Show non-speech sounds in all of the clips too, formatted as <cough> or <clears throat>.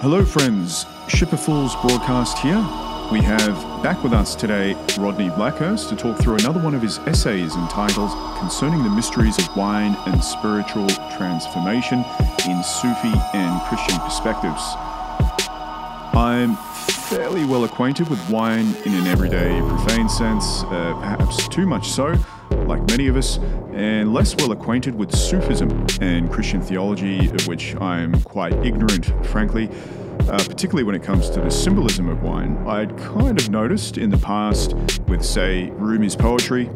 Hello, friends. Shipperfuls broadcast here. We have back with us today Rodney Blackhirst to talk through another one of his essays entitled Concerning the Mysteries of Wine and Spiritual Transformation in Sufi and Christian Perspectives. I'm fairly well acquainted with wine in an everyday profane sense, uh, perhaps too much so, like many of us, and less well acquainted with Sufism and Christian theology, of which I'm quite ignorant, frankly, uh, particularly when it comes to the symbolism of wine. I'd kind of noticed in the past with, say, Rumi's poetry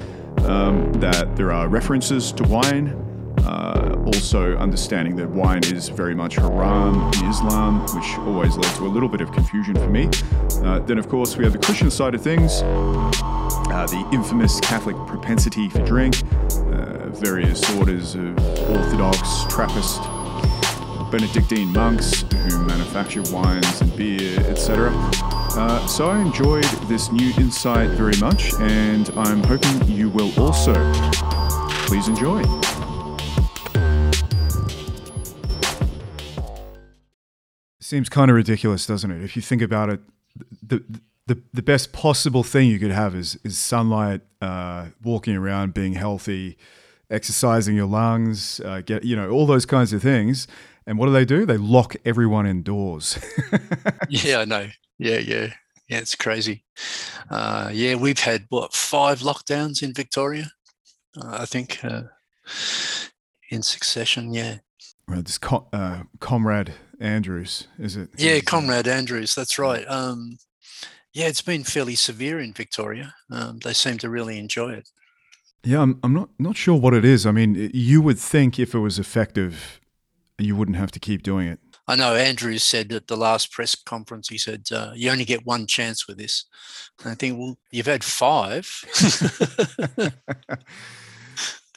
um, that there are references to wine. Uh, also, understanding that wine is very much haram in Islam, which always led to a little bit of confusion for me. Uh, then, of course, we have the Christian side of things, uh, the infamous Catholic propensity for drink, uh, various orders of Orthodox, Trappist, Benedictine monks who manufacture wines and beer, etc. Uh, so I enjoyed this new insight very much, and I'm hoping you will also. Please enjoy. Seems kind of ridiculous, doesn't it? If you think about it, the the, the the best possible thing you could have is is sunlight, uh, walking around, being healthy, exercising your lungs, uh, get you know all those kinds of things. And what do they do? They lock everyone indoors. <laughs> yeah, I know. Yeah, yeah, yeah. It's crazy. Uh, yeah, we've had what five lockdowns in Victoria, uh, I think, uh, in succession. Yeah. Right, this co- uh, comrade Andrews, is it? Yeah, Comrade Andrews. That's right. Um, yeah, it's been fairly severe in Victoria. Um, they seem to really enjoy it. Yeah, I'm, I'm not not sure what it is. I mean, you would think if it was effective, you wouldn't have to keep doing it. I know Andrew said at the last press conference, he said, uh, you only get one chance with this. And I think, well, you've had five. <laughs>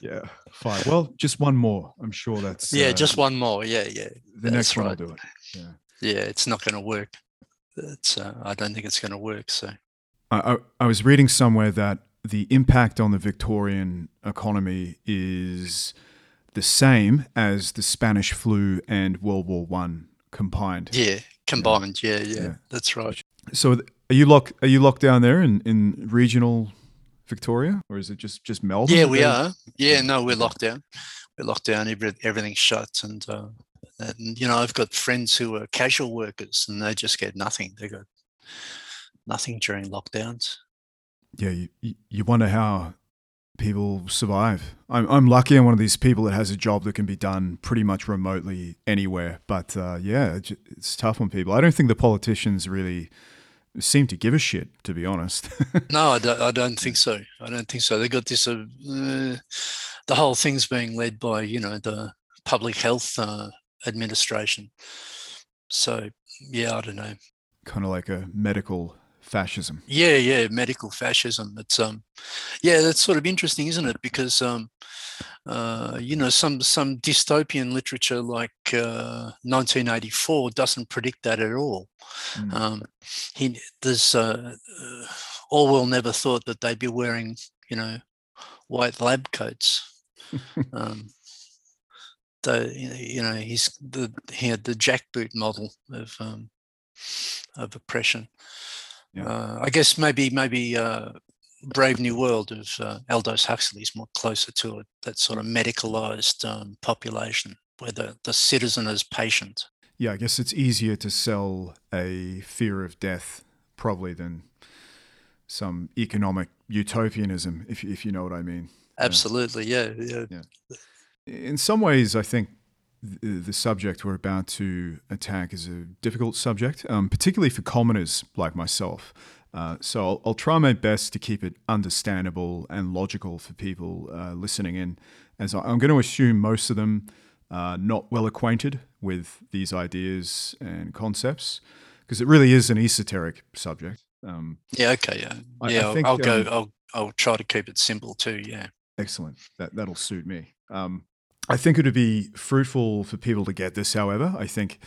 yeah, five. Well, just one more. I'm sure that's. Yeah, uh, just one more. Yeah, yeah. The next one right. will do it. Yeah. Yeah, it's not going to work. It's, uh, I don't think it's going to work. So. I, I, I was reading somewhere that the impact on the Victorian economy is the same as the Spanish flu and World War One combined. Yeah, combined. Yeah. Yeah, yeah, yeah, that's right. So, are you locked? Are you locked down there in, in regional Victoria, or is it just just Melbourne? Yeah, we are. Yeah, no, we're locked down. We're locked down. Every, everything's shut, and, uh, and you know, I've got friends who are casual workers, and they just get nothing. They got nothing during lockdowns. Yeah, you, you wonder how people survive. I'm, I'm lucky I'm one of these people that has a job that can be done pretty much remotely anywhere. But uh, yeah, it's tough on people. I don't think the politicians really seem to give a shit, to be honest. <laughs> no, I don't, I don't, think so. I don't think so. They got this, uh, uh, the whole thing's being led by, you know, the public health uh, administration. So, yeah, I don't know. Kind of like a medical fascism. Yeah, yeah, medical fascism. It's um, yeah, that's sort of interesting, isn't it? Because um, uh, you know, some some dystopian literature like uh, 1984 doesn't predict that at all. Mm. Um, he there's uh, uh, Orwell never thought that they'd be wearing, you know, white lab coats. <laughs> um, the you know he's the he had the jackboot model of um, of oppression. Yeah. Uh, I guess maybe maybe uh, Brave New World of uh, Aldous Huxley is more closer to it. That sort of medicalized um, population where the, the citizen is patient. Yeah, I guess it's easier to sell a fear of death probably than some economic utopianism, if if you know what I mean. Absolutely, yeah, yeah. yeah. In some ways, I think the subject we're about to attack is a difficult subject, um, particularly for commoners like myself. Uh, so I'll, I'll, try my best to keep it understandable and logical for people uh, listening in, as I'm going to assume most of them are not well acquainted with these ideas and concepts, because it really is an esoteric subject. Um, yeah. Okay. Yeah. I, yeah. I think, I'll, I'll go. Um, I'll I'll try to keep it simple too. Yeah. Excellent. That that'll suit me. Um, I think it would be fruitful for people to get this. However, I think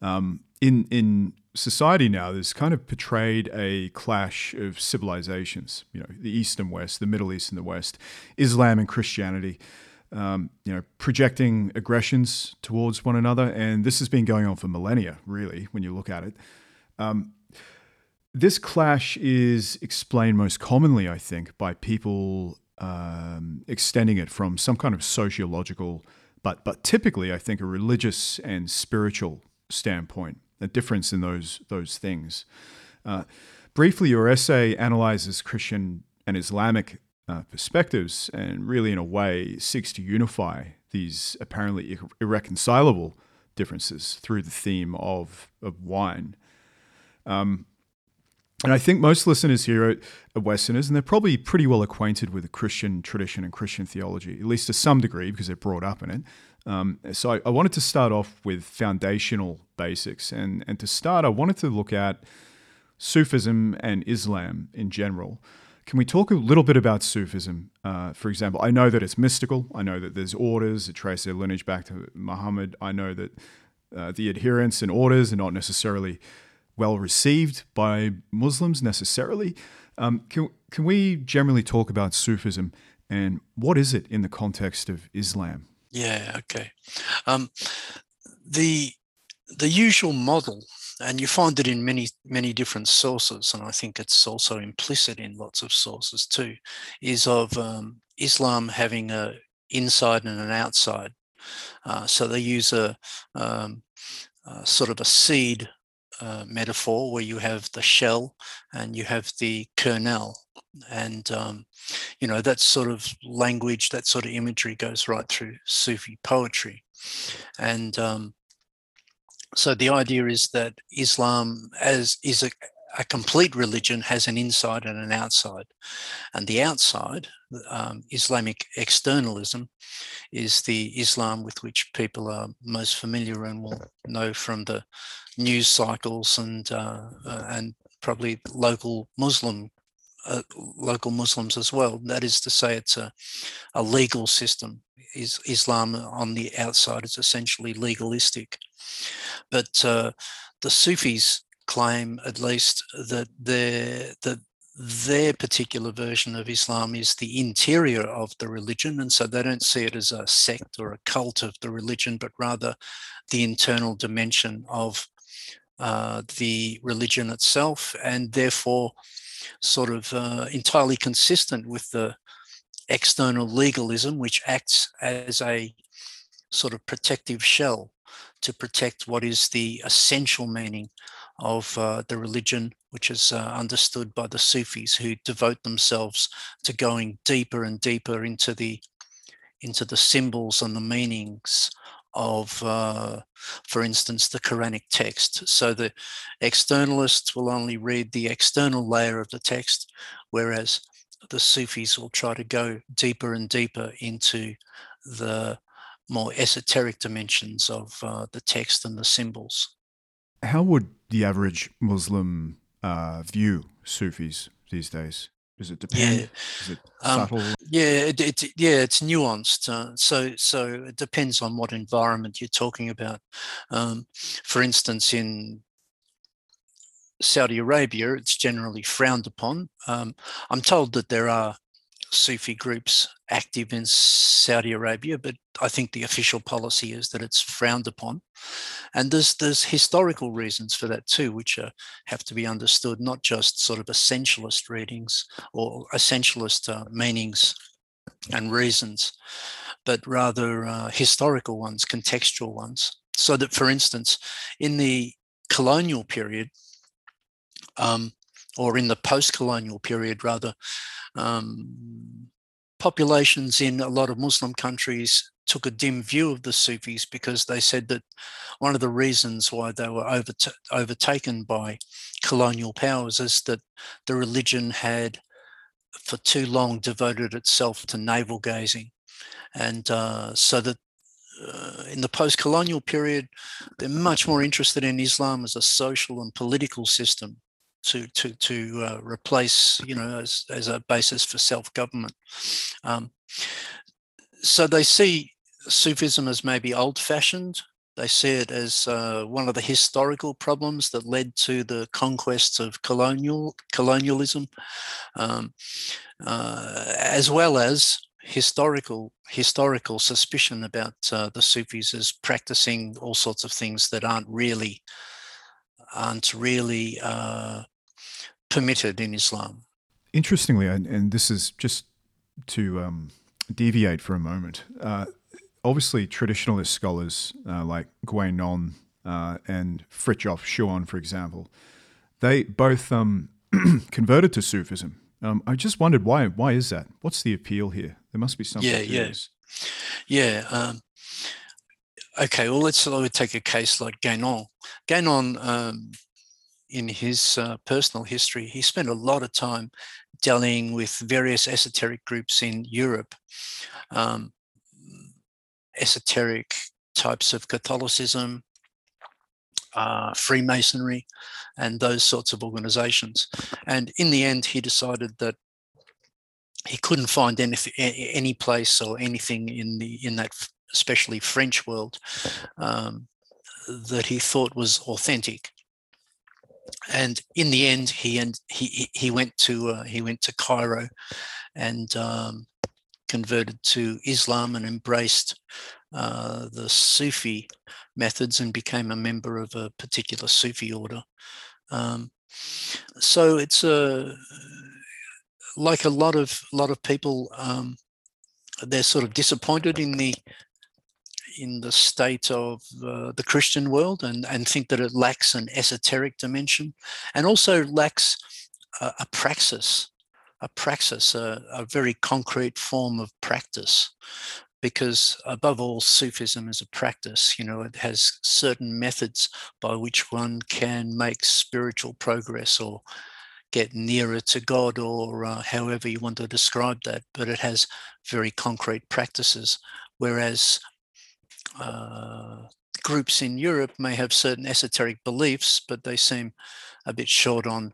um, in in society now, there's kind of portrayed a clash of civilizations. You know, the East and West, the Middle East and the West, Islam and Christianity. um, you know, projecting aggressions towards one another. And this has been going on for millennia, really, when you look at it. Um, this clash is explained most commonly, I think, by people um, extending it from some kind of sociological, but but typically, I think, a religious and spiritual standpoint. A difference in those those things. Uh, briefly, your essay analyzes Christian and Islamic uh, perspectives and really, in a way, seeks to unify these apparently irreconcilable differences through the theme of, of wine. Um, and I think most listeners here are, Westerners, and they're probably pretty well acquainted with the Christian tradition and Christian theology, at least to some degree, because they're brought up in it. Um, so I, I, wanted to start off with foundational basics. And, and to start, I wanted to look at Sufism and Islam in general. Can we talk a little bit about Sufism? Uh, for example, I know that it's mystical. I know that there's orders that trace their lineage back to Muhammad. I know that uh, the adherents and orders are not necessarily well received by Muslims necessarily. Um, can, can we generally talk about Sufism and what is it in the context of Islam? Yeah, okay. Um, the the usual model and you find it in many many different sources and i think it's also implicit in lots of sources too is of um, islam having a inside and an outside uh, so they use a, um, a, sort of a seed uh, metaphor where you have the shell and you have the kernel. And um, you know that sort of language that sort of imagery goes right through sufi poetry. And um, so the idea is that Islam as is a, complete religion has an inside and an outside. And the outside, um, Islamic externalism, is the Islam with which people are most familiar and will know from the news cycles and uh, uh, and probably local Muslim uh, local Muslims as well. That is to say, it's a, a legal system. Is Islam on the outside is essentially legalistic, but uh, the Sufis claim, at least, that their that their particular version of Islam is the interior of the religion, and so they don't see it as a sect or a cult of the religion, but rather the internal dimension of uh, the religion itself, and therefore sort of uh, entirely consistent with the external legalism, which acts as a sort of protective shell to protect what is the essential meaning of uh, the religion, which is uh, understood by the Sufis, who devote themselves to going deeper and deeper into the into the symbols and the meanings of, uh, for instance, the Quranic text. So the externalists will only read the external layer of the text, whereas the Sufis will try to go deeper and deeper into the more esoteric dimensions of uh, the text and the symbols. How would the average Muslim uh, view Sufis these days? Does it depend? Yeah. Is it subtle? Um, yeah, it, it, yeah, it's nuanced. Uh, so, so it depends on what environment you're talking about. Um, for instance, in Saudi Arabia, it's generally frowned upon. Um, I'm told that there are Sufi groups active in Saudi Arabia, but I think the official policy is that it's frowned upon. And there's there's historical reasons for that too, which are, have to be understood, not just sort of essentialist readings or essentialist uh, meanings and reasons, but rather uh, historical ones, contextual ones. So that, for instance, in the colonial period, um, or in the post-colonial period rather, um, populations in a lot of Muslim countries took a dim view of the Sufis because they said that one of the reasons why they were overt- overtaken by colonial powers is that the religion had for too long devoted itself to navel gazing. And uh, so that uh, in the post colonial period, they're much more interested in Islam as a social and political system to to to uh, replace you know as, as a basis for self-government. Um, so they see sufism as maybe old-fashioned. They see it as uh, one of the historical problems that led to the conquests of colonial colonialism. Um, uh, as well as historical historical suspicion about uh, the Sufis as practicing all sorts of things that aren't really aren't really uh, permitted in Islam. Interestingly, and, and this is just to um, deviate for a moment. Uh, obviously, traditionalist scholars uh, like Guénon uh, and Fritjof Schuon, for example, they both um, <clears throat> converted to Sufism. Um, I just wondered why. Why is that? What's the appeal here? There must be something. Yeah, yeah, yeah. Okay, well, let's take a case like Guénon. Guénon, um, in his uh, personal history, he spent a lot of time dealing with various esoteric groups in Europe, um, esoteric types of Catholicism, uh, Freemasonry, and those sorts of organizations. And in the end, he decided that he couldn't find any, any place or anything in the in that especially French world um, that he thought was authentic. And in the end, he and he he went to uh, he went to Cairo, and um, converted to Islam and embraced uh, the Sufi methods and became a member of a particular Sufi order. Um, so it's a like a lot of lot of people, um, they're sort of disappointed in the in the state of uh, the Christian world and and think that it lacks an esoteric dimension and also lacks a, a praxis a praxis, a, a, very concrete form of practice. Because above all sufism is a practice you know it has certain methods by which one can make spiritual progress or get nearer to god or uh, however you want to describe that but it has very concrete practices. Whereas uh, groups in europe may have certain esoteric beliefs but they seem a bit short on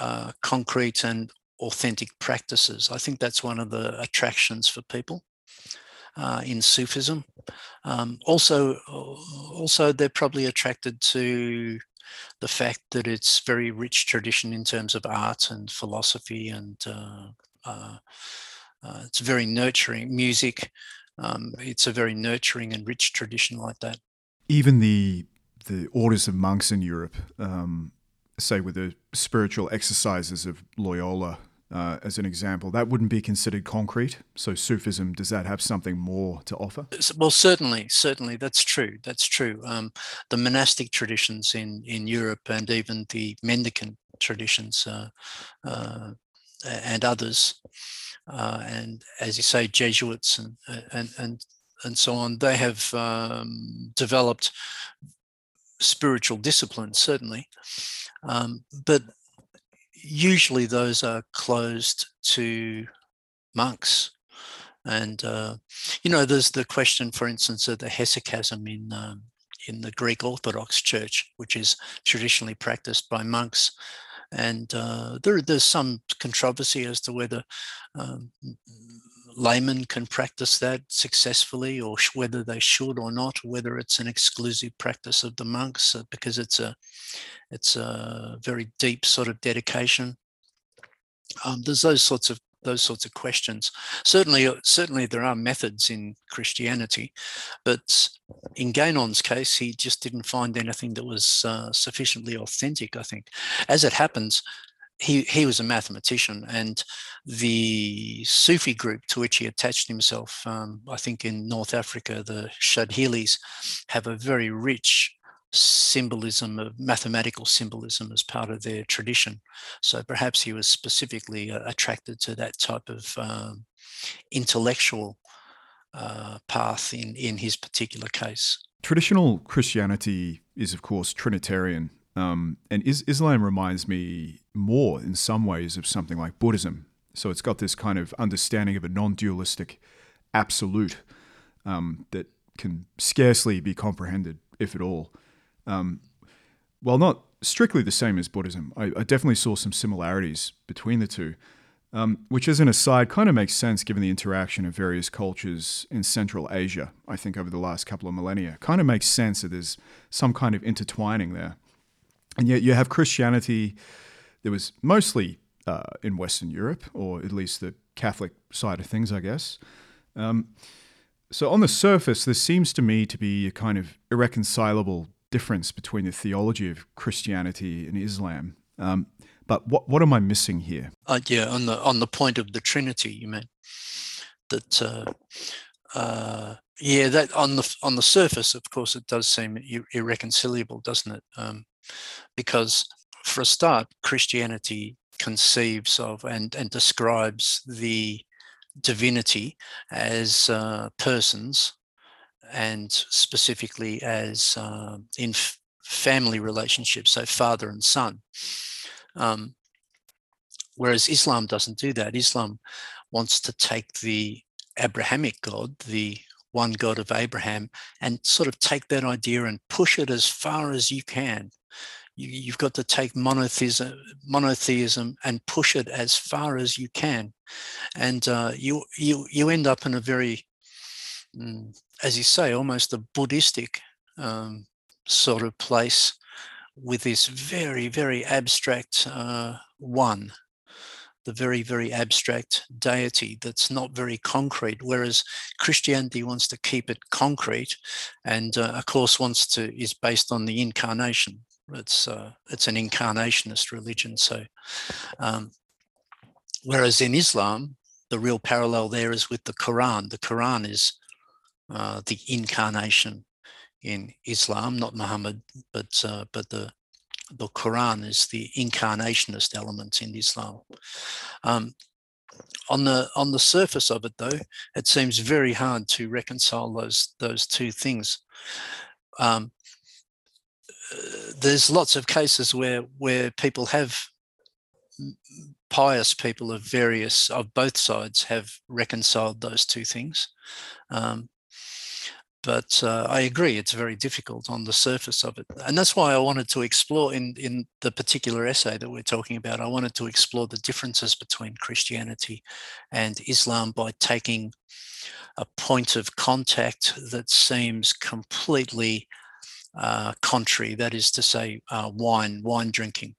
uh, concrete and authentic practices i think that's one of the attractions for people uh, in Sufism. Um, also, also they're probably attracted to the fact that it's very rich tradition in terms of art and philosophy, and uh, uh, uh it's very nurturing. Music, um, it's a very nurturing and rich tradition like that. Even the the orders of monks in Europe, um, say with the spiritual exercises of Loyola uh, as an example, that wouldn't be considered concrete. So Sufism, does that have something more to offer? Well, certainly, certainly, that's true. That's true. Um, the monastic traditions in in Europe and even the mendicant traditions uh, uh, and others, uh, and as you say, Jesuits and and and and so on, they have um, developed spiritual disciplines, certainly. Um, but usually those are closed to monks. And uh, you know, there's the question, for instance, of the hesychasm in um, in the Greek Orthodox Church, which is traditionally practiced by monks. And uh, there, there's some controversy as to whether um, laymen can practice that successfully or whether they should or not, whether it's an exclusive practice of the monks uh, because it's a it's a very deep sort of dedication. Um, there's those sorts of those sorts of questions. Certainly, uh, certainly there are methods in Christianity, but in Guénon's case, he just didn't find anything that was uh, sufficiently authentic. I think, as it happens, he he was a mathematician, and the Sufi group to which he attached himself, um, I think in North Africa, the Shadhilis, have a very rich symbolism of mathematical symbolism as part of their tradition. So perhaps he was specifically uh, attracted to that type of um, intellectual uh, path in in his particular case. Traditional Christianity is, of course, Trinitarian um, and is, Islam reminds me more in some ways of something like Buddhism. So it's got this kind of understanding of a non dualistic absolute um, that can scarcely be comprehended, if at all. Um, while not strictly the same as Buddhism, I, I definitely saw some similarities between the two, um, which, as an aside, kind of makes sense given the interaction of various cultures in Central Asia, I think, over the last couple of millennia. Kind of makes sense that there's some kind of intertwining there. And yet you have Christianity that was mostly uh, in Western Europe, or at least the Catholic side of things, I guess. Um, so, on the surface, there seems to me to be a kind of irreconcilable difference between the theology of Christianity and Islam. Um, but what what am I missing here? Uh, yeah, on the on the point of the Trinity, you mean that? Uh, uh, yeah, that on the on the surface, of course, it does seem irreconcilable, doesn't it? Um, because for a start, Christianity conceives of and and describes the divinity as uh, persons and specifically as uh, in f- family relationships, so father and son. Um, whereas Islam doesn't do that. Islam wants to take the Abrahamic God, the one God of Abraham, and sort of take that idea and push it as far as you can. You, have got to take monotheism, monotheism and push it as far as you can, and uh, you you you end up in a very as you say, almost a Buddhistic um, sort of place with this very, very abstract uh, one, the very, very abstract deity that's not very concrete. Whereas Christianity wants to keep it concrete, and uh, of course wants to is based on the incarnation. It's uh, it's an incarnationist religion. So, um, whereas in Islam, the real parallel there is with the Quran. The Quran is uh, the incarnation in Islam, not Muhammad, but uh, but the the Quran is the incarnationist element in Islam. Um, on the on the surface of it, though, it seems very hard to reconcile those those two things. Um, there's lots of cases where where people have pious people of various of both sides have reconciled those two things. Um, but uh, I agree it's very difficult on the surface of it, and that's why I wanted to explore in in the particular essay that we're talking about. I wanted to explore the differences between Christianity and Islam by taking a point of contact that seems completely uh, contrary. That is to say, uh, wine wine drinking.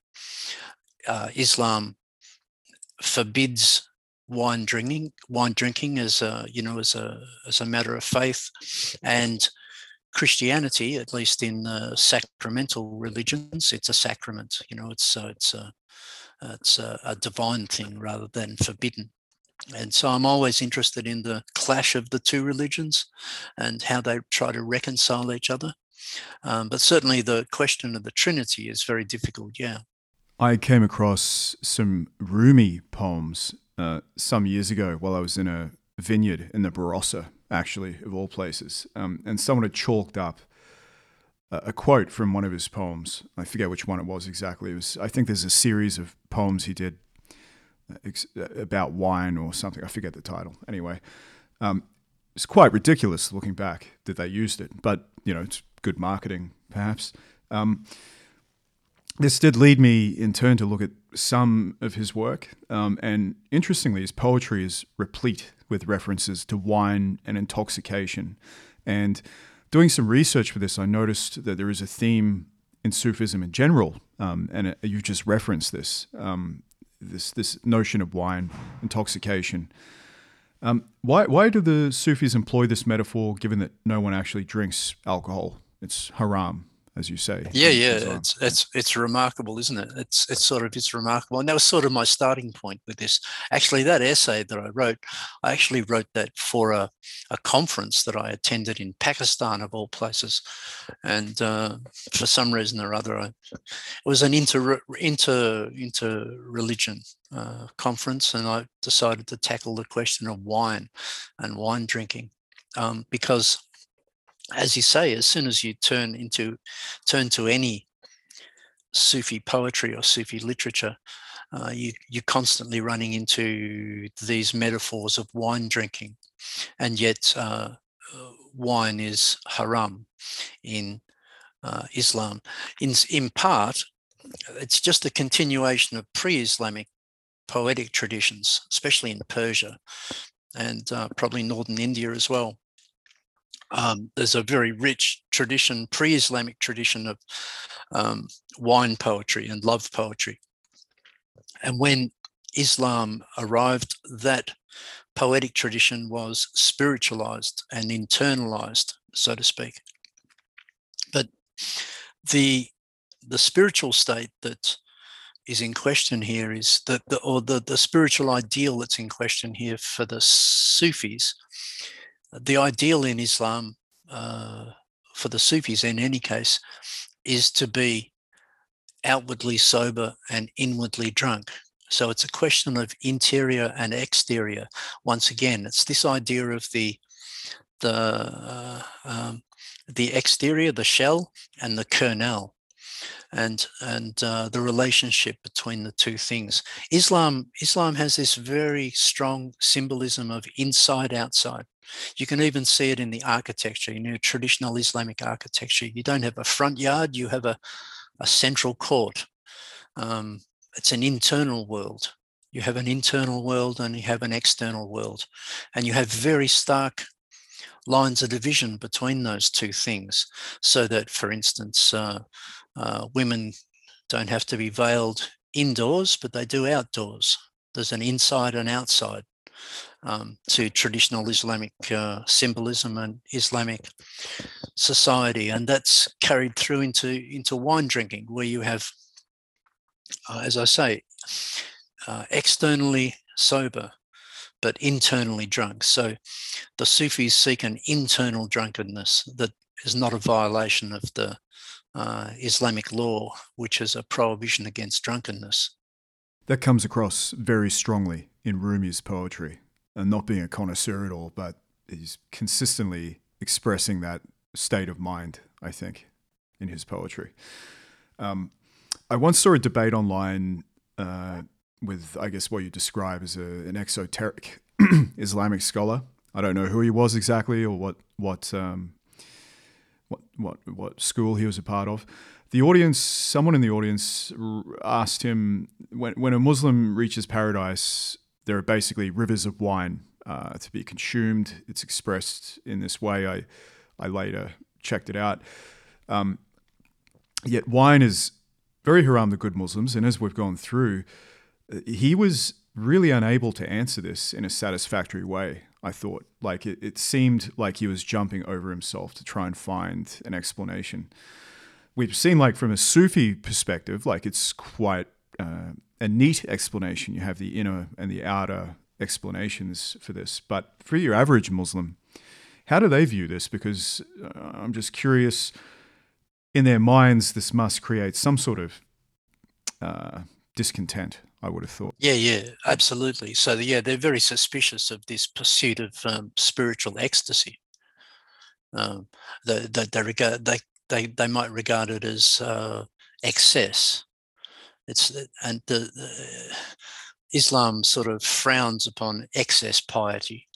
Uh, Islam forbids wine drinking wine drinking as a you know as a as a matter of faith and christianity at least in uh, sacramental religions it's a sacrament you know it's uh, it's a it's a, a, divine thing rather than forbidden. And so i'm always interested in the clash of the two religions and how they try to reconcile each other. Um, but certainly the question of the trinity is very difficult yeah. I came across some Rumi poems uh, some years ago while I was in a vineyard in the Barossa, actually, of all places. Um, and someone had chalked up a, a, quote from one of his poems. I forget which one it was exactly. It was, I think there's a series of poems he did uh, uh, about wine or something. I forget the title. Anyway, um, it's quite ridiculous looking back that they used it, but, you know, it's good marketing, perhaps. Um, this did lead me in turn to look at some of his work. Um, and interestingly, his poetry is replete with references to wine and intoxication. And doing some research for this, I noticed that there is a theme in Sufism in general, um, and it, you just referenced this, um, this this notion of wine intoxication. Um, why why do the Sufis employ this metaphor, given that no one actually drinks alcohol? It's haram as you say. Yeah, yeah, it's it's it's remarkable, isn't it? It's it's sort of it's remarkable, and that was sort of my starting point with this. Actually, that essay that I wrote, I actually wrote that for a a conference that I attended in Pakistan, of all places, and uh, for some reason or other, I, it was an inter inter inter religion uh, conference, and I decided to tackle the question of wine and wine drinking um, because as you say, as soon as you turn into turn to any Sufi poetry or Sufi literature, uh, you, you're constantly running into these metaphors of wine drinking, and yet uh, uh wine is haram in uh, Islam. In in part, it's just a continuation of pre-Islamic poetic traditions, especially in Persia and uh, probably northern India as well um, there's a very rich tradition, pre-Islamic tradition of um, wine poetry and love poetry. And when Islam arrived, that poetic tradition was spiritualized and internalized, so to speak. But the the spiritual state that is in question here is that the or the, the spiritual ideal that's in question here for the Sufis. The ideal in Islam uh, for the Sufis, in any case, is to be outwardly sober and inwardly drunk. So it's a question of interior and exterior. Once again, it's this idea of the the uh, um, the exterior, the shell, and the kernel, and and uh, the relationship between the two things. Islam Islam has this very strong symbolism of inside outside. You can even see it in the architecture. You know, traditional Islamic architecture. You don't have a front yard. You have a a central court. Um, it's an internal world. You have an internal world and you have an external world, and you have very stark lines of division between those two things. So that, for instance, uh, uh, women don't have to be veiled indoors, but they do outdoors. There's an inside and outside um, to traditional Islamic uh, symbolism and Islamic society, and that's carried through into into wine drinking, where you have, uh, as I say, uh, externally sober, but internally drunk. So the Sufis seek an internal drunkenness that is not a violation of the uh, Islamic law, which is a prohibition against drunkenness. That comes across very strongly in Rumi's poetry and not being a connoisseur at all, but he's consistently expressing that state of mind, I think, in his poetry. Um, I once saw a debate online uh, with, I guess, what you describe as a, an exoteric <clears throat> Islamic scholar. I don't know who he was exactly or what what um, what what what school he was a part of. The audience, someone in the audience asked him when when a Muslim reaches paradise, there are basically rivers of wine uh, to be consumed. It's expressed in this way. I, I later checked it out. Um, yet wine is very haram to good Muslims, and as we've gone through, he was really unable to answer this in a satisfactory way. I thought like it, it seemed like he was jumping over himself to try and find an explanation. We've seen like from a Sufi perspective, like it's quite uh, a neat explanation. You have the inner and the outer explanations for this. But for your average Muslim, how do they view this? Because uh, I'm just curious. In their minds, this must create some sort of uh, discontent. I would have thought. Yeah, yeah, absolutely. So yeah, they're very suspicious of this pursuit of um, spiritual ecstasy. Um, they, they, they regard they, they they might regard it as uh, excess it's uh, and the, the Islam sort of frowns upon excess piety.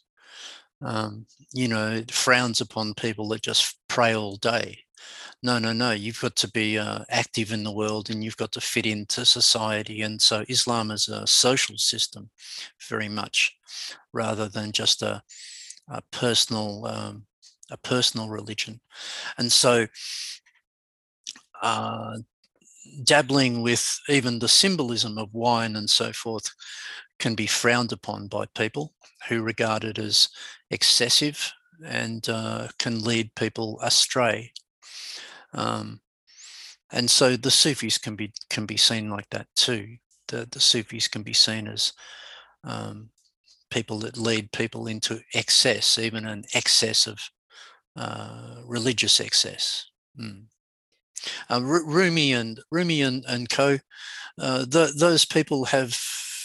Um, you know, it frowns upon people that just pray all day. No, no, no. You've got to be uh, active in the world and you've got to fit into society. And so Islam is a social system, very much, rather than just a, a personal um, a personal religion. And so uh, dabbling with even the symbolism of wine and so forth can be frowned upon by people who regard it as excessive and uh, can lead people astray. Um, and so the Sufis can be can be seen like that too. The the Sufis can be seen as um, people that lead people into excess, even an excess of uh, religious excess. Mm. Uh, Rumi and Rumi and, and co, uh, the, those people have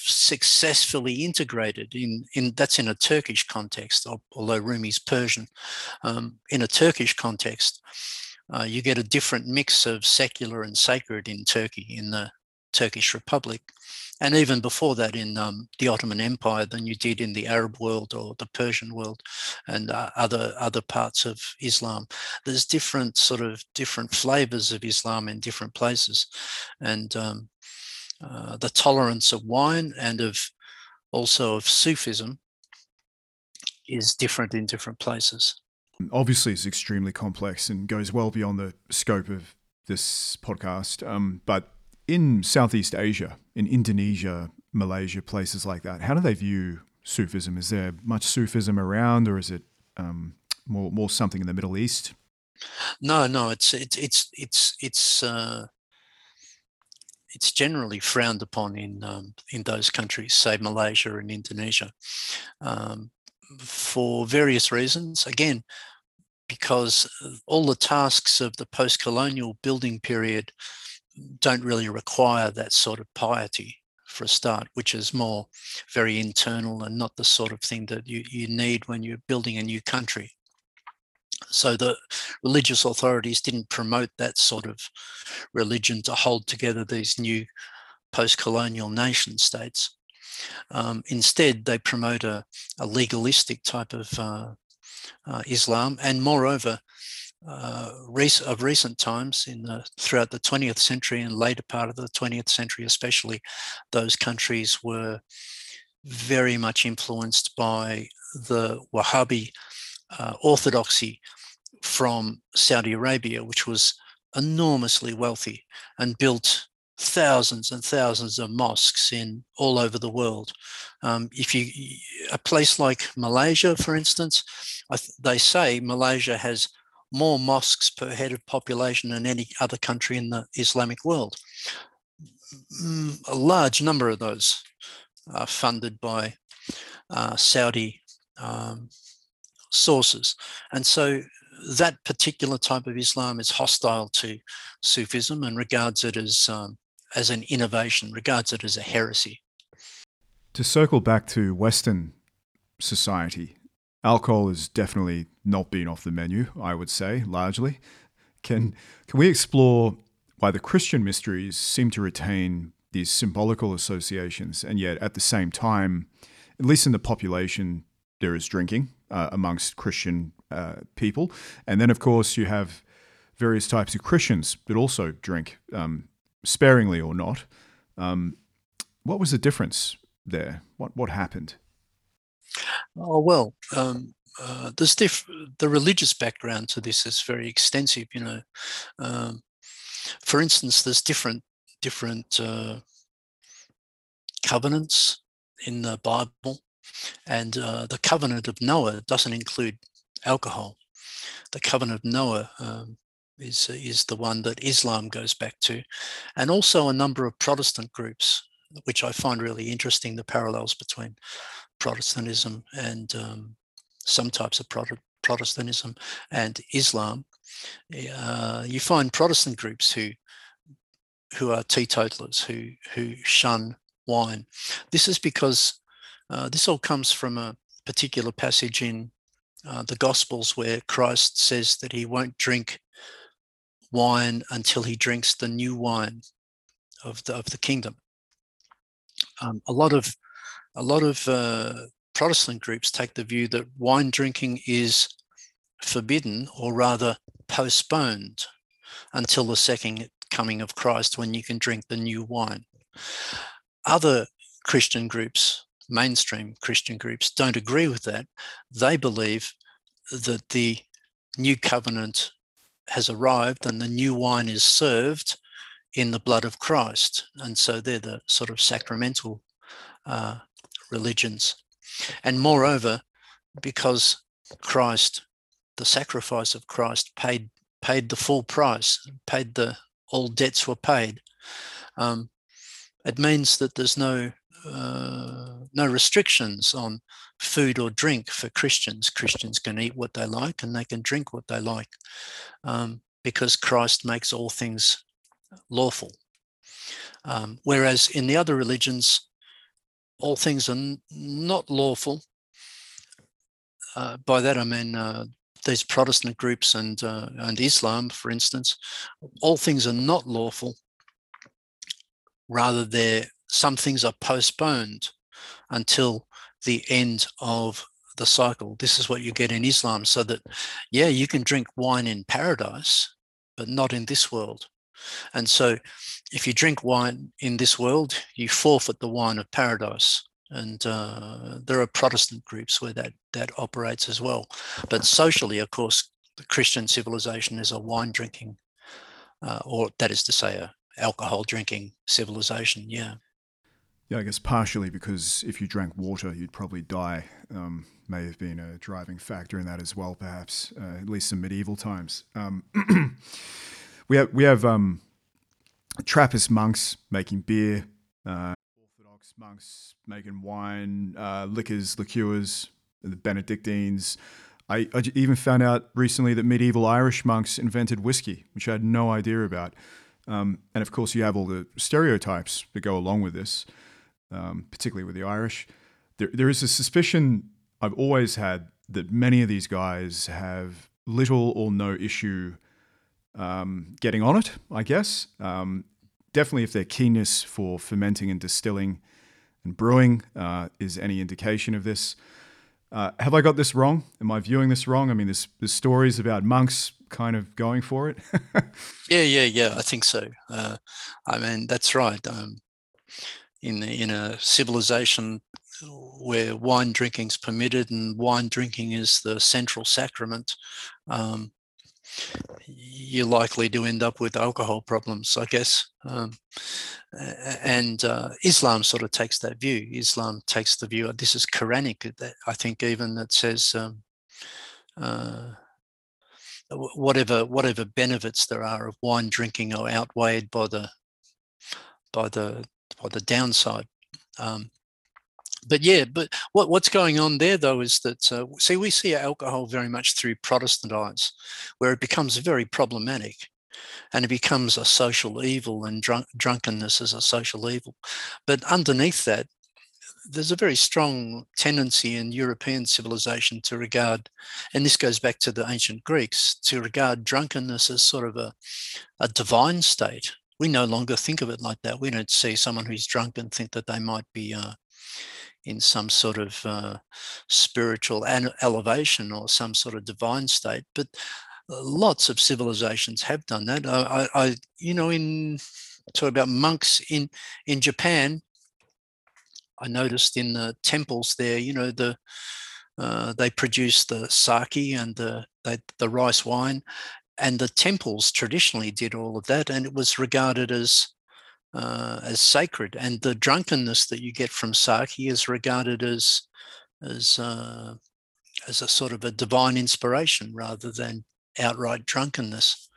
successfully integrated in in that's in a Turkish context, although Rumi's Persian. Um, in a Turkish context, uh, you get a different mix of secular and sacred in Turkey in the Turkish Republic and even before that in um, the Ottoman Empire than you did in the Arab world or the Persian world and uh, other other parts of Islam. There's different sort of different flavors of Islam in different places, and um, uh, the tolerance of wine and of also of Sufism is different in different places. Obviously, it's extremely complex and goes well beyond the scope of this podcast. Um, but in Southeast Asia, in Indonesia, Malaysia, places like that, how do they view Sufism? Is there much Sufism around, or is it um, more more something in the Middle East? No, no, it's it's it's it's it's uh, it's generally frowned upon in um, in those countries, say Malaysia and Indonesia, um, for various reasons. Again, because all the tasks of the post-colonial building period don't really require that sort of piety for a start, which is more very internal and not the sort of thing that you, you need when you're building a new country. So the religious authorities didn't promote that sort of religion to hold together these new post-colonial nation states. Um, instead, they promote a, a legalistic type of uh, uh, Islam, and moreover, uh, of recent times in the, throughout the 20th century and later part of the 20th century, especially, those countries were very much influenced by the Wahhabi uh, orthodoxy from Saudi Arabia, which was enormously wealthy and built thousands and thousands of mosques in all over the world. Um, if you a place like Malaysia, for instance, they say Malaysia has more mosques per head of population than any other country in the Islamic world. Mm, a large number of those are funded by uh, Saudi um, sources. And so that particular type of Islam is hostile to Sufism and regards it as, um, as an innovation, regards it as a heresy. To circle back to Western society, alcohol has definitely not been off the menu, I would say, largely. Can, can we explore why the Christian mysteries seem to retain these symbolical associations, and yet at the same time, at least in the population, there is drinking uh, amongst Christian uh, people. And then, of course, you have various types of Christians that also drink, um, sparingly or not. Um, what was the difference there? What what happened? Oh well, um, uh, diff- the religious background to this is very extensive. You know, um, for instance, there's different different uh, covenants in the Bible, and uh, the covenant of Noah doesn't include alcohol. The covenant of Noah um, is is the one that Islam goes back to, and also a number of Protestant groups, which I find really interesting. The parallels between Protestantism and um, some types of Protestantism and Islam. Uh, you find Protestant groups who who are teetotalers who who shun wine. This is because uh, this all comes from a particular passage in uh, the Gospels where Christ says that he won't drink wine until he drinks the new wine of the, of the kingdom. Um, a lot of a lot of uh, Protestant groups take the view that wine drinking is forbidden, or rather postponed, until the second coming of Christ when you can drink the new wine. Other Christian groups mainstream Christian groups don't agree with that. They believe that the new covenant has arrived and the new wine is served in the blood of Christ. And so they're the sort of sacramental uh, religions. And moreover, because Christ, the sacrifice of Christ, paid paid the full price, paid the all debts were paid. Um, it means that there's no uh, no restrictions on food or drink for Christians. Christians can eat what they like and they can drink what they like um, because Christ makes all things lawful. Um, whereas in the other religions, all things are not lawful. Uh, by that I mean uh, these Protestant groups and uh, and Islam, for instance, all things are not lawful. Rather, they're some things are postponed until the end of the cycle. This is what you get in Islam, so that, yeah, you can drink wine in paradise, but not in this world. And so, if you drink wine in this world, you forfeit the wine of paradise. And uh, there are Protestant groups where that that operates as well. But socially, of course, the Christian civilization is a wine drinking, uh, or that is to say, a alcohol drinking civilization. Yeah. Yeah, I guess partially because if you drank water, you'd probably die. Um, may have been a driving factor in that as well, perhaps, uh, at least in medieval times. Um, <clears throat> we have we have um, Trappist monks making beer, uh, Orthodox monks making wine, uh, liquors, liqueurs, the Benedictines. I, I, even found out recently that medieval Irish monks invented whiskey, which I had no idea about. Um, and of course, you have all the stereotypes that go along with this, um, particularly with the Irish. There, there is a suspicion I've always had that many of these guys have little or no issue um, getting on it, I guess. Um, definitely, if their keenness for fermenting and distilling and brewing uh, is any indication of this. Uh, have I got this wrong? Am I viewing this wrong? I mean, there's, there's stories about monks kind of going for it. <laughs> yeah, yeah, yeah. I think so. Uh, I mean, that's right. Um, in in a civilization where wine drinking is permitted and wine drinking is the central sacrament, um, you're likely to end up with alcohol problems, I guess. Um, and uh, Islam sort of takes that view. Islam takes the view, this is Quranic, I think even that says um, uh, whatever whatever benefits there are of wine drinking are outweighed by the by the by the downside. Um, but yeah, but what, what's going on there though is that uh, see we see alcohol very much through Protestant eyes, where it becomes very problematic, and it becomes a social evil, and drunk, drunkenness is a social evil. But underneath that, there's a very strong tendency in European civilization to regard, and this goes back to the ancient Greeks, to regard drunkenness as sort of a, a divine state. We no longer think of it like that. We don't see someone who's drunk and think that they might be uh, in some sort of uh, spiritual elevation or some sort of divine state. But uh, lots of civilizations have done that. I, I you know, in talk about monks in in Japan. I noticed in the temples there, you know, the uh, they produce the sake and the the rice wine, and the temples traditionally did all of that, and it was regarded as uh, as sacred, and the drunkenness that you get from sake is regarded as as uh, as a sort of a divine inspiration rather than outright drunkenness.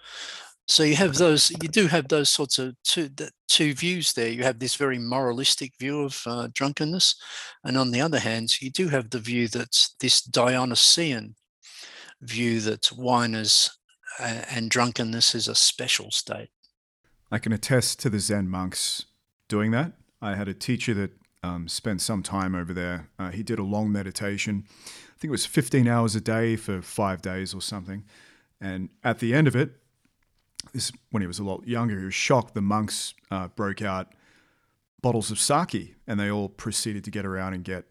So you have those, you do have those sorts of two two views there. You have this very moralistic view of uh, drunkenness, and on the other hand, you do have the view that this Dionysian view that wine is uh, and drunkenness is a special state. I can attest to the Zen monks doing that. I had a teacher that um, spent some time over there. Uh, he did a long meditation. I think it was 15 hours a day for five days or something. And at the end of it, this when he was a lot younger, he was shocked. The monks uh, broke out bottles of sake, and they all proceeded to get around and get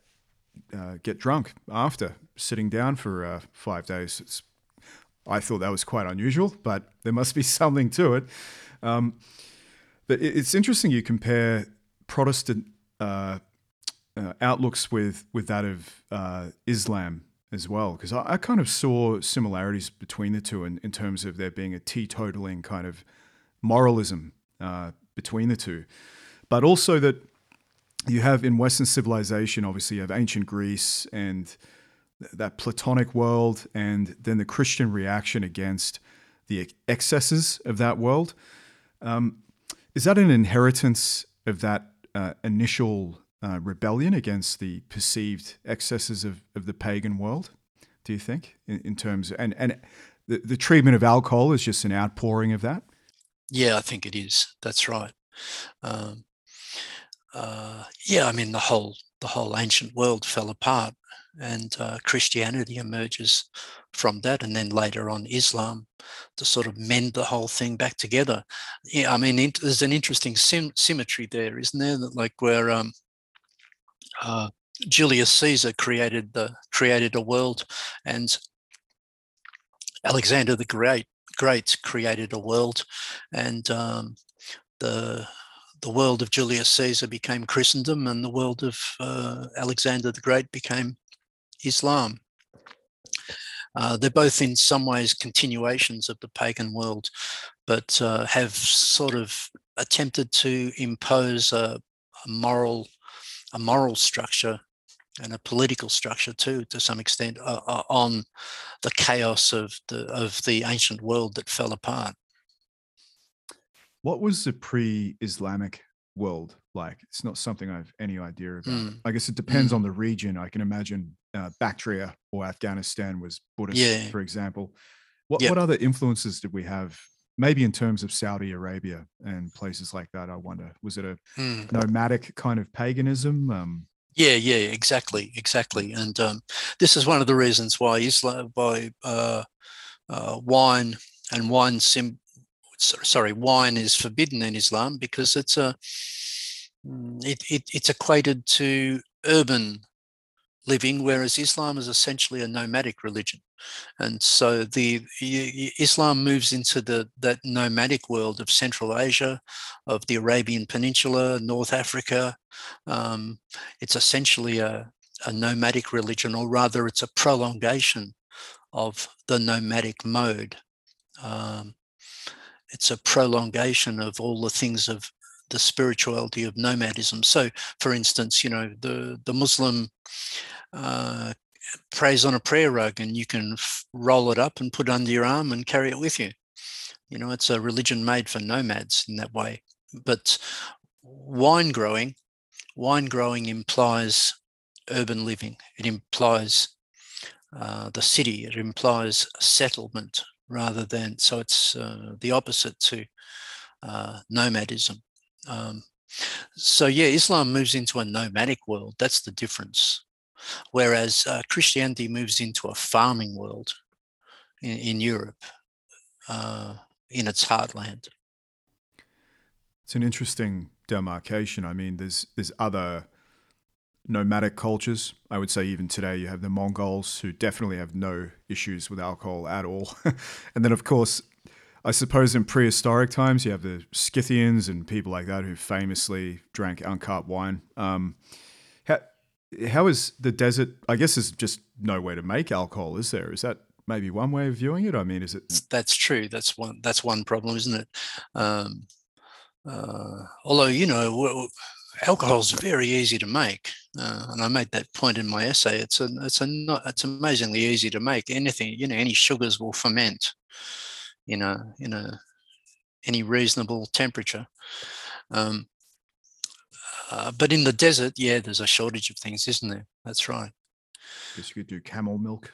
uh, get drunk after sitting down for uh, five days. It's, I thought that was quite unusual, but there must be <laughs> something to it. Um, but it's interesting you compare Protestant uh, uh, outlooks with with that of uh, Islam as well, because I, I, kind of saw similarities between the two in, in terms of there being a teetotaling kind of moralism uh, between the two, but also that you have in Western civilization, obviously, you have ancient Greece and that Platonic world, and then the Christian reaction against the excesses of that world. Um, is that an inheritance of that uh, initial uh, rebellion against the perceived excesses of, of the pagan world? Do you think, in, in terms of, and and the, the treatment of alcohol is just an outpouring of that? Yeah, I think it is. That's right. Um, uh, yeah, I mean the whole the whole ancient world fell apart, and uh, Christianity emerges from that, and then later on Islam to sort of mend the whole thing back together. Yeah, I mean, there's an interesting sim- symmetry there, isn't there? That like where um, uh, Julius Caesar created the created a world, and Alexander the Great Great created a world, and um, the the world of Julius Caesar became Christendom, and the world of uh, Alexander the Great became Islam. Uh, they're both in some ways continuations of the pagan world, but uh, have sort of attempted to impose a, a moral a moral structure and a political structure too, to some extent, uh, uh, on the chaos of the of the ancient world that fell apart. What was the pre-Islamic world like? It's not something I've any idea about. Mm. I guess it depends Mm. on the region. I can imagine uh, Bactria or Afghanistan was Buddhist, Yeah. for example. What Yep. what other influences did we have? Maybe in terms of Saudi Arabia and places like that. I wonder. Was it a Mm. nomadic kind of paganism? Um, Yeah, yeah, exactly, exactly. And um, this is one of the reasons why Islam, why uh, uh, wine and wine sim, sorry, wine is forbidden in Islam because it's a it, it it's equated to urban living, whereas Islam is essentially a nomadic religion, and so the Islam moves into the that nomadic world of Central Asia, of the Arabian Peninsula, North Africa. Um, it's essentially a, a nomadic religion, or rather, it's a prolongation of the nomadic mode. Um, it's a prolongation of all the things of the spirituality of nomadism. So, for instance, you know, the the Muslim uh, prays on a prayer rug, and you can f- roll it up and put it under your arm and carry it with you. You know, it's a religion made for nomads in that way. But wine growing, wine growing implies urban living. It implies uh, the city. It implies settlement rather than. So it's uh, the opposite to uh, nomadism. Um, so yeah, Islam moves into a nomadic world. That's the difference. Whereas uh, Christianity moves into a farming world in, in Europe, uh, in its heartland. It's an interesting demarcation. I mean, there's there's other nomadic cultures. I would say even today you have the Mongols who definitely have no issues with alcohol at all. <laughs> and then of course, I suppose in prehistoric times you have the Scythians and people like that who famously drank uncut wine. Um, how how is the desert? I guess there's just no way to make alcohol, is there? Is that maybe one way of viewing it? I mean, is it? That's true. That's one. That's one problem, isn't it? Um, uh, although you know, w- alcohol's very easy to make, uh, and I made that point in my essay. It's a, it's a not, it's amazingly easy to make. Anything, you know, any sugars will ferment, you know, in a any reasonable temperature. Um, uh, but in the desert, yeah, there's a shortage of things, isn't there? That's right. guess you could do camel milk.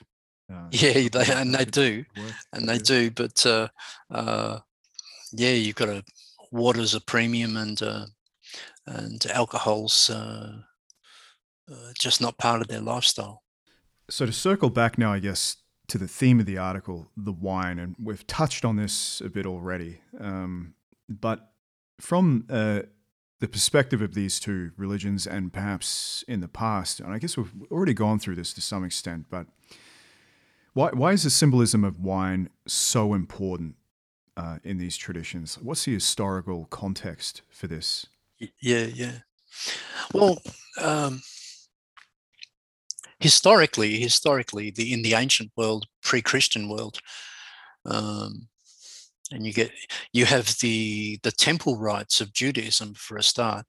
Uh, Yeah, they, and they do. and they do but uh, uh, yeah you've got to water's a premium and uh, and alcohol's uh, uh, just not part of their lifestyle So to circle back now, I guess to the theme of the article, the wine, and we've touched on this a bit already. Um, but from uh, the perspective of these two religions, and perhaps in the past, and I guess we've already gone through this to some extent, but why why is the symbolism of wine so important uh, in these traditions? What's the historical context for this? Yeah yeah well um, historically historically the in the ancient world pre-christian world um, and you get you have the the temple rites of judaism for a start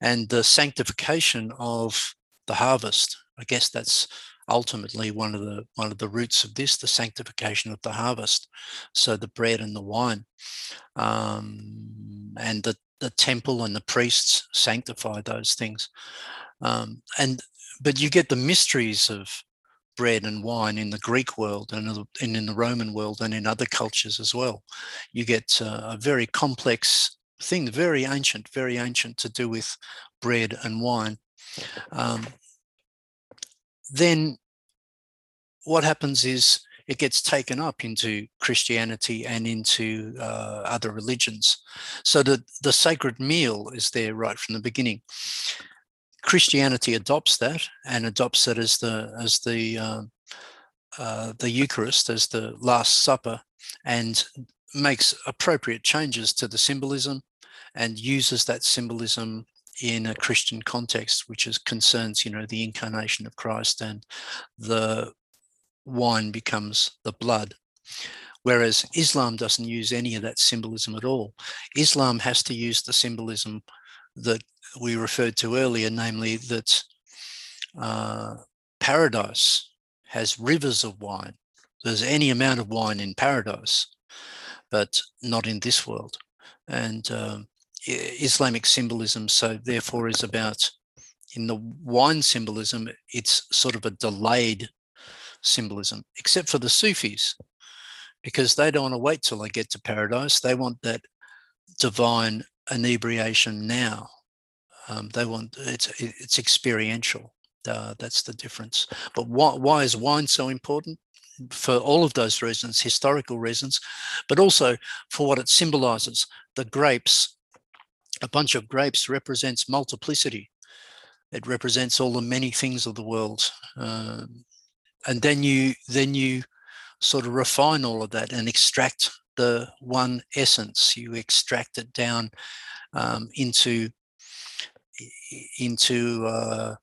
and the sanctification of the harvest. I guess that's ultimately one of the one of the roots of this the sanctification of the harvest. So the bread and the wine um, and the the temple and the priests sanctify those things. Um, and but you get the mysteries of bread and wine in the Greek world and in the- Roman world and in other cultures as well. You get uh, a very complex thing, very ancient, very ancient to do with bread and wine. Um, then what happens is it gets taken up into Christianity and into uh, other religions. So the, the sacred meal is there right from the beginning. Christianity adopts that and adopts it as the as the um, uh, the Eucharist as the Last Supper, and makes appropriate changes to the symbolism, and uses that symbolism in a Christian context, which is concerns you know the incarnation of Christ and the wine becomes the blood. Whereas Islam doesn't use any of that symbolism at all. Islam has to use the symbolism that we referred to earlier, namely that uh, paradise has rivers of wine. There's any amount of wine in paradise, but not in this world. And um, Islamic symbolism, so therefore, is about in the wine symbolism, it's sort of a delayed symbolism, except for the Sufis, because they don't want to wait till they get to paradise. They want that divine inebriation now. Um, they want it's it's experiential. Uh, that's the difference. But why, why is wine so important? For all of those reasons, historical reasons, but also for what it symbolizes. The grapes, a bunch of grapes represents multiplicity. It represents all the many things of the world. Um, and then you then you sort of refine all of that and extract the one essence. You extract it down um, into into uh,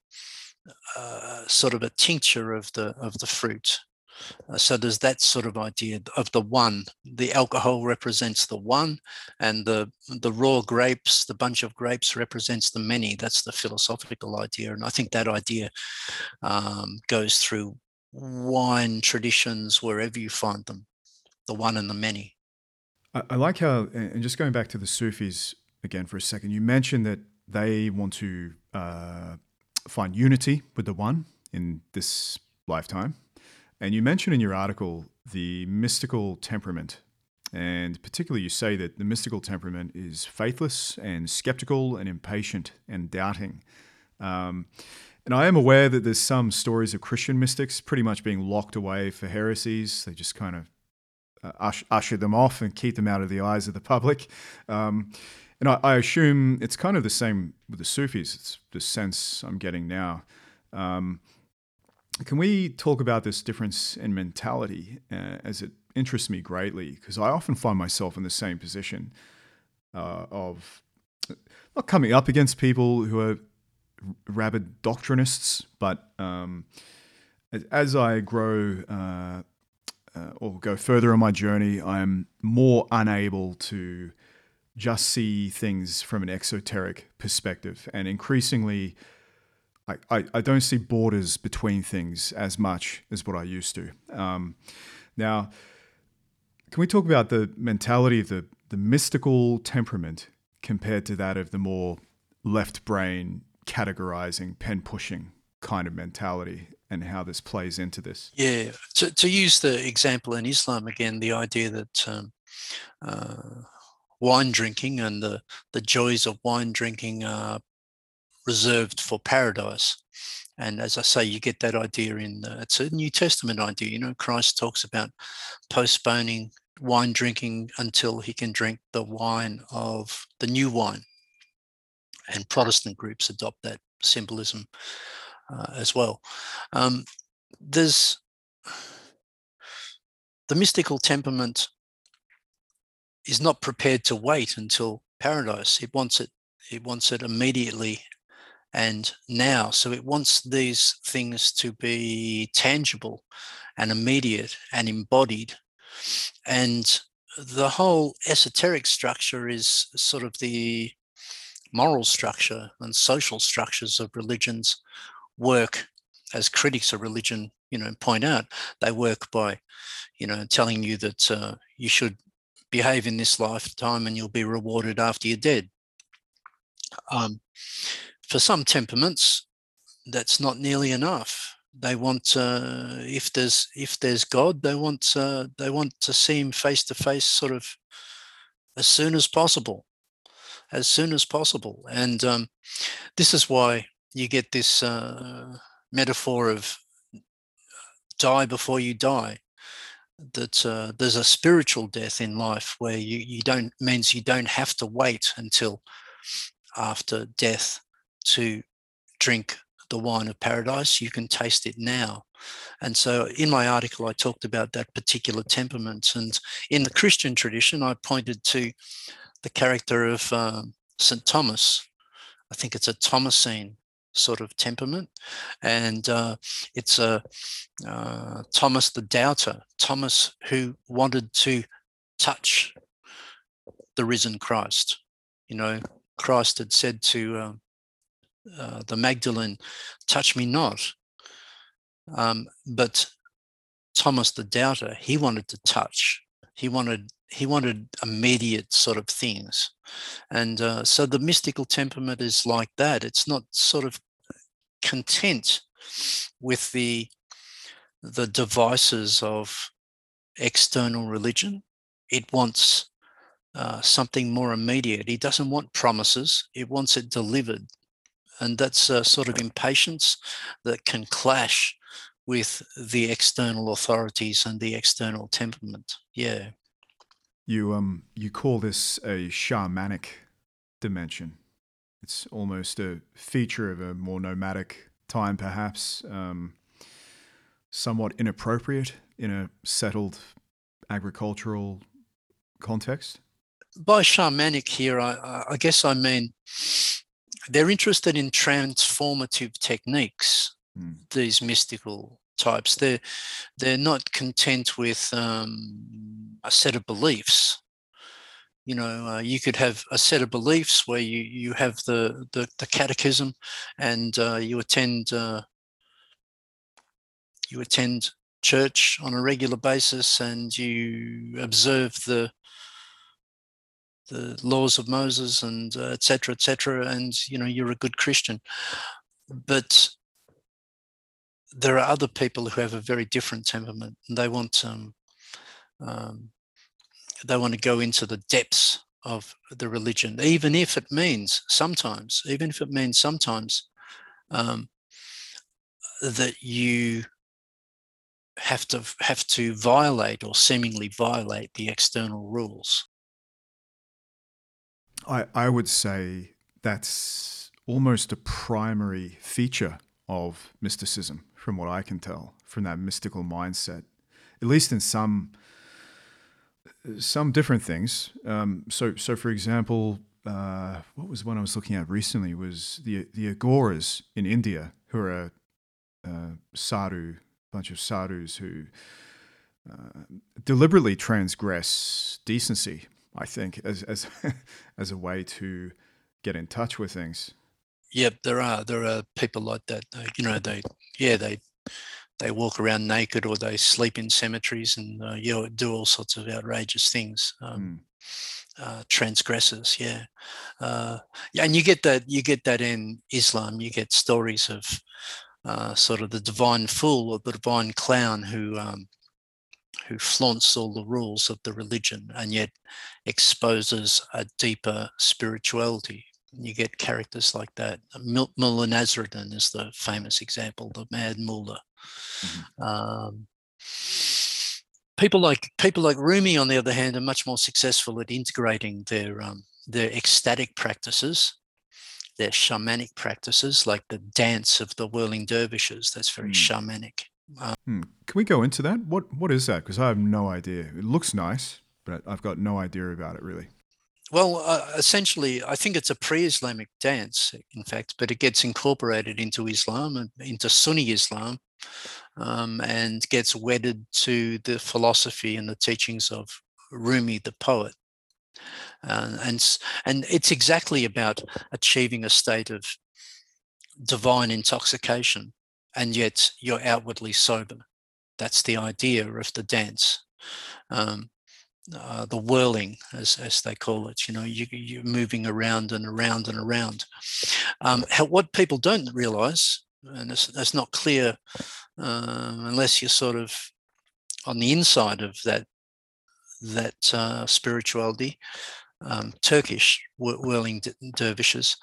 uh, sort of a tincture of the of the fruit. Uh, so there's that sort of idea of the one. The alcohol represents the one, and the the raw grapes, the bunch of grapes, represents the many. That's the philosophical idea, and I think that idea um, goes through wine traditions wherever you find them, the one and the many. I, I like how, and just going back to the Sufis again for a second, you mentioned that they want to uh, find unity with the one in this lifetime. And you mentioned in your article the mystical temperament. And particularly, you say that the mystical temperament is faithless and skeptical and impatient and doubting. Um, and I am aware that there's some stories of Christian mystics pretty much being locked away for heresies. They just kind of uh, usher them off and keep them out of the eyes of the public. Um, and I, I, assume it's kind of the same with the Sufis. It's the sense I'm getting now. Um, can we talk about this difference in mentality uh, as it interests me greatly? Because I often find myself in the same position uh, of not coming up against people who are rabid doctrinists, but um, as I grow uh, uh, or go further on my journey, I'm more unable to just see things from an exoteric perspective. And increasingly, I, I, I don't see borders between things as much as what I used to. Um, now, can we talk about the mentality of the, the mystical temperament compared to that of the more left brain categorizing, pen pushing kind of mentality and how this plays into this? Yeah, to, to use the example in Islam again, the idea that um, uh, wine drinking and the, the joys of wine drinking are reserved for paradise. And as I say, you get that idea in the, it's a New Testament idea. You know, Christ talks about postponing wine drinking until he can drink the wine of the new wine. And Protestant groups adopt that symbolism uh, as well. Um, there's <sighs> the mystical temperament is not prepared to wait until paradise. It wants it. It wants it immediately and now. So it wants these things to be tangible and immediate and embodied. And the whole esoteric structure is sort of the moral structure and social structures of religions work as critics of religion you know point out they work by you know telling you that uh, you should behave in this lifetime and you'll be rewarded after you're dead. Um, for some temperaments, that's not nearly enough. They want, uh, if there's if there's God, they want uh, they want to see Him face to face, sort of as soon as possible, as soon as possible. And um, this is why you get this uh, metaphor of die before you die that uh, there's a spiritual death in life where you, you don't means you don't have to wait until after death to drink the wine of paradise. You can taste it now. And so in my article i talked about that particular temperament. And in the christian tradition i pointed to the character of um, st thomas. I think it's a thomasine sort of temperament. And uh, it's a uh, Thomas the doubter, Thomas who wanted to touch the risen Christ. You know, Christ had said to uh, uh, the Magdalene, touch me not. Um, but Thomas the doubter, he wanted to touch. He wanted he wanted immediate sort of things, and uh, so the mystical temperament is like that. It's not sort of content with the the devices of external religion. It wants uh, something more immediate. He doesn't want promises. It wants it delivered, and that's a sort of impatience that can clash with the external authorities and the external temperament. Yeah. You um you call this a shamanic dimension. It's almost a feature of a more nomadic time, perhaps. Um, somewhat inappropriate in a settled agricultural context. By shamanic here, I, I guess I mean they're interested in transformative techniques. Mm. These mystical types. They're they're not content with um, a set of beliefs. You know, uh, you could have a set of beliefs where you you have the the, the catechism, and uh, you attend uh, you attend church on a regular basis, and you observe the the laws of Moses and etc. Uh, etc. Et and you know you're a good Christian. But there are other people who have a very different temperament and they want um, um, they want to go into the depths of the religion even if it means sometimes even if it means sometimes um, that you have to have to violate or seemingly violate the external rules. I i would say that's almost a primary feature of mysticism from what I can tell, from that mystical mindset, at least in some some different things. Um, so, so for example, uh, what was one I was looking at recently was the the Aghoris in India, who are a, a sadhu, bunch of sadhus who uh, deliberately transgress decency. I think as as <laughs> as a way to get in touch with things. Yep, there are there are people like that. you know, they yeah they they walk around naked or they sleep in cemeteries and uh, you know, do all sorts of outrageous things. Um, mm. uh, transgressors, yeah, uh, yeah, and you get that you get that in Islam. You get stories of uh, sort of the divine fool or the divine clown who um, who flaunts all the rules of the religion and yet exposes a deeper spirituality you get characters like that. Mullah Nasruddin is the famous example, the mad mullah. Mm-hmm. Um, people like people like Rumi, on the other hand, are much more successful at integrating their um, their ecstatic practices, their shamanic practices, like the dance of the whirling dervishes. That's very mm. shamanic. Um, hmm. Can we go into that? What what is that? Because I have no idea. It looks nice, but I've got no idea about it really. Well, uh, essentially, I think it's a pre-Islamic dance, in fact, but it gets incorporated into Islam and into Sunni Islam, um, and gets wedded to the philosophy and the teachings of Rumi, the poet. Uh, and and it's exactly about achieving a state of divine intoxication, and yet you're outwardly sober. That's the idea of the dance. Um, uh, the whirling, as, as they call it. You know, you, you're moving around and around and around. Um, how, what people don't realize, and it's, not clear uh, unless you're sort of on the inside of that that uh, spirituality, um, Turkish whirling dervishes,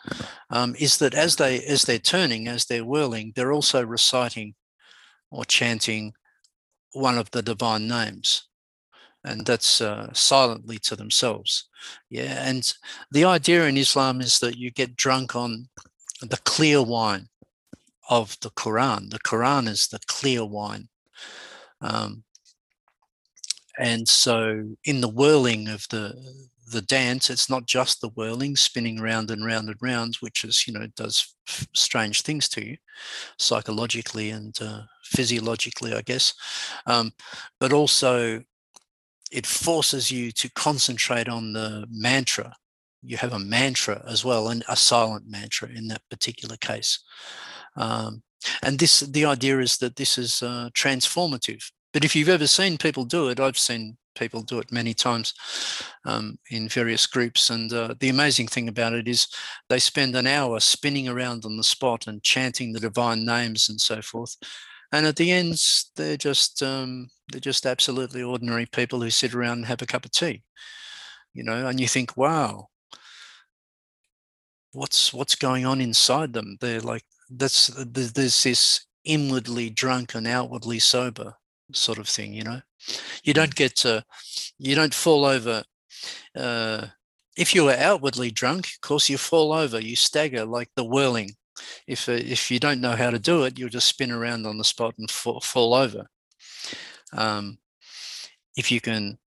um, is that as they as they're turning, as they're whirling, they're also reciting or chanting one of the divine names and that's uh, silently to themselves. Yeah, and the idea in Islam is that you get drunk on the clear wine of the Quran. The Quran is the clear wine. Um, and so in the whirling of the the dance, it's not just the whirling, spinning round and round and round, which is, you know, does strange things to you psychologically and uh, physiologically, I guess. Um, but also it forces you to concentrate on the mantra you have a mantra as well, and a silent mantra in that particular case. Um, and this, the idea is that this is uh, transformative. But if you've ever seen people do it, I've seen people do it many times um, in various groups. And uh, the amazing thing about it is they spend an hour spinning around on the spot and chanting the divine names and so forth. And at the end, they're just um, they're just absolutely ordinary people who sit around and have a cup of tea, you know. And you think, wow, what's what's going on inside them? They're like that's there's this inwardly drunk and outwardly sober sort of thing, you know. You don't get to, you don't fall over. Uh, if you are outwardly drunk, of course, you fall over, you stagger like the whirling. If uh, if you don't know how to do it, you'll just spin around on the spot and fall, fall over. Um, if you can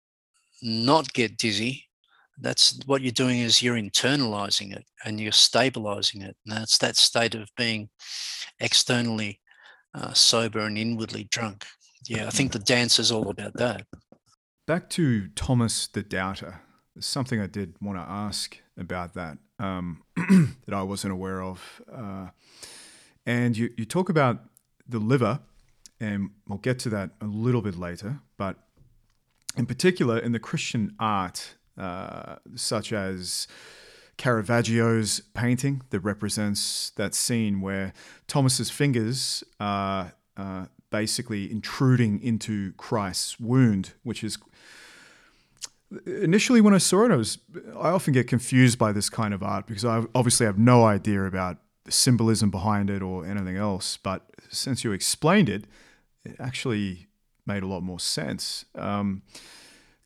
not get dizzy, that's what you're doing is you're internalizing it and you're stabilizing it. And that's that state of being externally uh, sober and inwardly drunk yeah, I think the dance is all about that. Back to Thomas the Doubter. Something I did want to ask about that um, <clears throat> that I wasn't aware of. Uh, and you, you talk about the liver, and we'll get to that a little bit later. But in particular, in the Christian art, uh, such as Caravaggio's painting that represents that scene where Thomas's fingers are uh, basically intruding into Christ's wound, which is initially when I saw it, I was I often get confused by this kind of art because I obviously have no idea about the symbolism behind it or anything else. But since you explained it, it actually made a lot more sense. Um,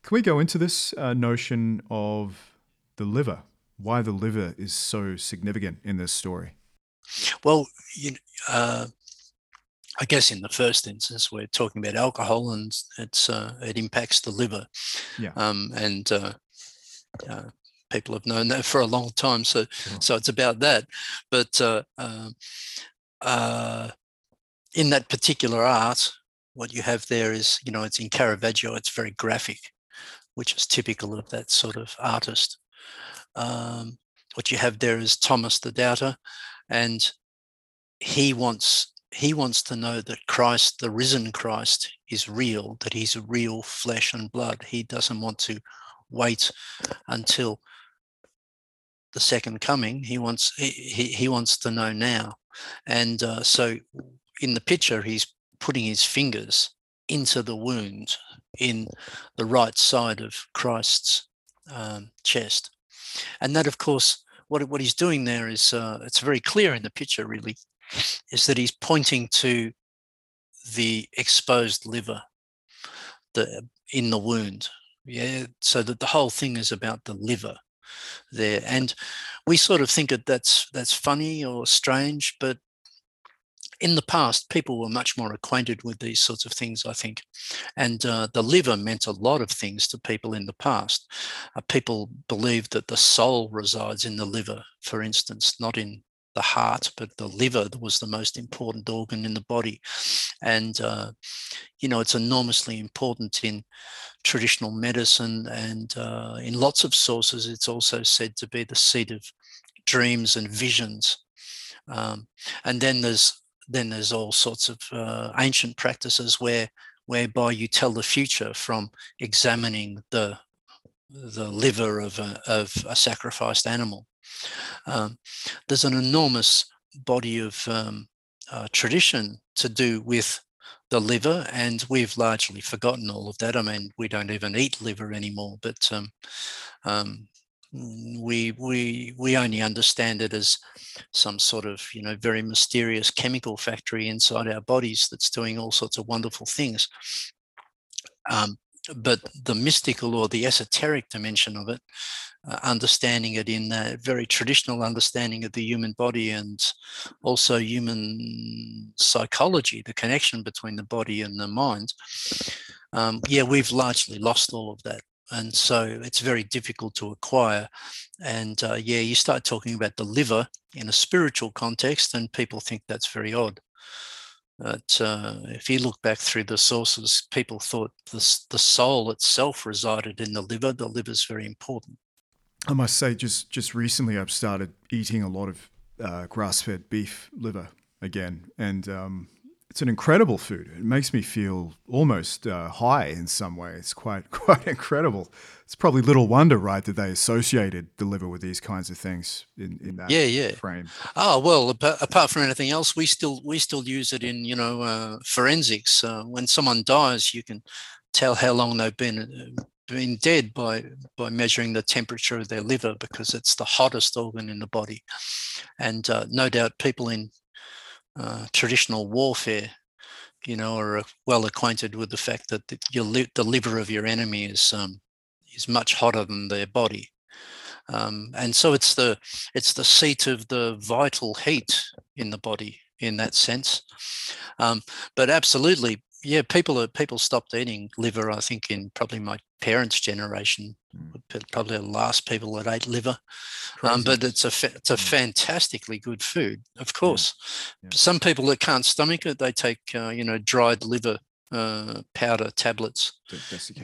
can we go into this uh, notion of the liver? Why the liver is so significant in this story? Well, you, uh, I guess in the first instance, we're talking about alcohol, and it's uh, it impacts the liver. Yeah. Um, and uh, uh, people have known that for a long time. So sure. so it's about that. But uh, um, uh, in that particular art, what you have there is, you know, it's in Caravaggio. It's very graphic, which is typical of that sort of artist. Um, what you have there is Thomas the Doubter, and he wants he wants to know that Christ, the risen Christ, is real, that he's real flesh and blood. He doesn't want to wait until the second coming. He wants he, he wants to know now. And uh, so in the picture, he's putting his fingers into the wound in the right side of Christ's um, chest. And that, of course, what, what he's doing there is uh, it's very clear in the picture, really is that he's pointing to the exposed liver the, in the wound. Yeah, so that the whole thing is about the liver there, and we sort of think that that's that's funny or strange, but in the past, people were much more acquainted with these sorts of things, I think. And uh, the liver meant a lot of things to people in the past. Uh, people believed that the soul resides in the liver, for instance, not in the heart, but the liver was the most important organ in the body. And, uh, you know, it's enormously important in traditional medicine and uh, in lots of sources, it's also said to be the seat of dreams and visions. Um, and then there's then there's all sorts of uh, ancient practices where whereby you tell the future from examining the the liver of a, of a sacrificed animal. Um, there's an enormous body of um, uh, tradition to do with the liver, and we've largely forgotten all of that. I mean, we don't even eat liver anymore, but um, um, we we we only understand it as some sort of you know very mysterious chemical factory inside our bodies that's doing all sorts of wonderful things. Um, but the mystical or the esoteric dimension of it, uh, understanding it in a very traditional understanding of the human body and also human psychology, the connection between the body and the mind. Um, yeah, we've largely lost all of that. And so it's very difficult to acquire. And uh, yeah, you start talking about the liver in a spiritual context, and people think that's very odd. But uh, if you look back through the sources, people thought the the soul itself resided in the liver. The liver is very important. I must say, just just recently, I've started eating a lot of uh, grass-fed beef liver again, and um, it's an incredible food. It makes me feel almost uh, high in some way. It's quite <laughs> quite incredible. It's probably little wonder, right, that they associated the liver with these kinds of things in, in that yeah, yeah. frame. Oh well, apart, apart from anything else, we still we still use it in you know uh, forensics. Uh, when someone dies, you can tell how long they've been uh, been dead by by measuring the temperature of their liver because it's the hottest organ in the body, and uh, no doubt people in uh, traditional warfare, you know, are uh, well acquainted with the fact that the, your li- the liver of your enemy is um, is much hotter than their body, um, and so it's the it's the seat of the vital heat in the body in that sense. Um, but absolutely, yeah, people are people stopped eating liver. I think in probably my parents' generation, mm. probably the last people that ate liver. Um, but it's a fa- it's a mm. fantastically good food, of course. Yeah. Yeah. Some people that can't stomach it, they take uh, you know dried liver uh, powder tablets,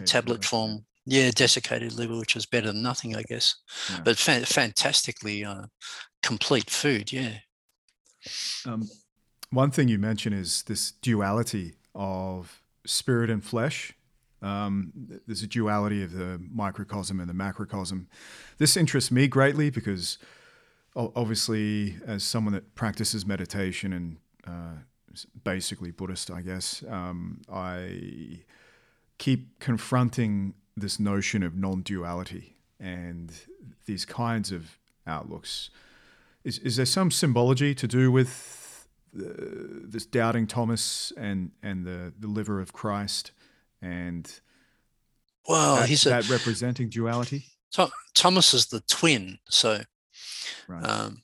tablet liver. form. Yeah, desiccated liver, which is better than nothing, I guess. Yeah. But fa- fantastically uh, complete food. Yeah. Um, one thing you mentioned is this duality of spirit and flesh. Um, there's a duality of the microcosm and the macrocosm. This interests me greatly because, obviously, as someone that practices meditation and uh, basically Buddhist, I guess, um, I keep confronting this notion of non duality and these kinds of outlooks. Is, is there some symbology to do with this doubting Thomas and and the the liver of Christ and well that, he's that a, representing duality. Thomas is the twin, so right. um,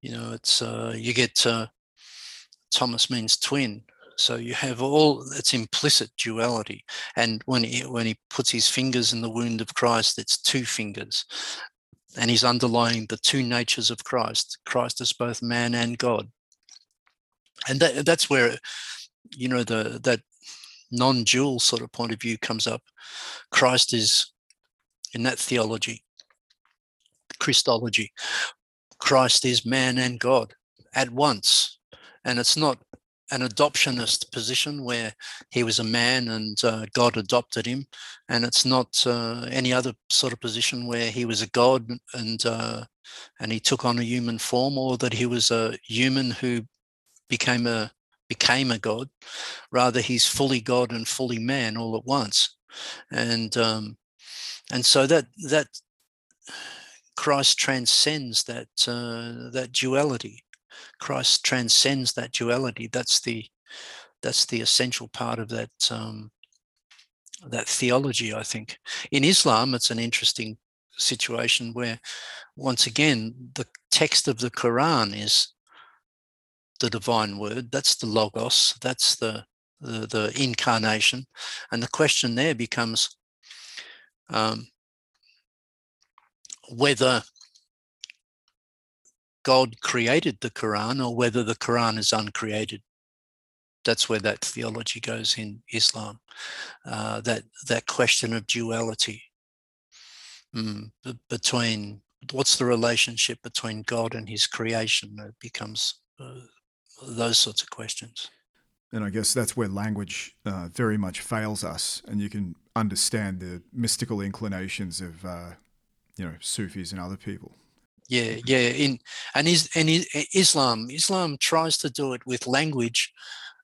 you know it's uh, you get uh, Thomas means twin, so you have all it's implicit duality, and when he when he puts his fingers in the wound of Christ, it's two fingers, and he's underlying the two natures of Christ. Christ is both man and God and that, that's where you know the that non-dual sort of point of view comes up. Christ is in that theology christology christ is man and god at once. And it's not an adoptionist position where he was a man and uh, God adopted him, and it's not uh, any other sort of position where he was a God and uh, and he took on a human form, or that he was a human who became a became a god. Rather, he's fully God and fully man all at once, and um, and so that that Christ transcends that uh, that duality. Christ transcends that duality. That's the that's the essential part of that um, that theology. I think in Islam, it's an interesting situation where, once again, the text of the Quran is the divine word, that's the logos, that's the, the, the incarnation. And the question there becomes um, whether God created the Quran or whether the Quran is uncreated. That's where that theology goes in Islam. Uh, that that question of duality mm, between what's the relationship between God and His creation? It becomes uh, those sorts of questions. And I guess that's where language uh, very much fails us, and you can understand the mystical inclinations of, uh, you know, Sufis and other people. Yeah, yeah. In and is and Islam, Islam tries to do it with language,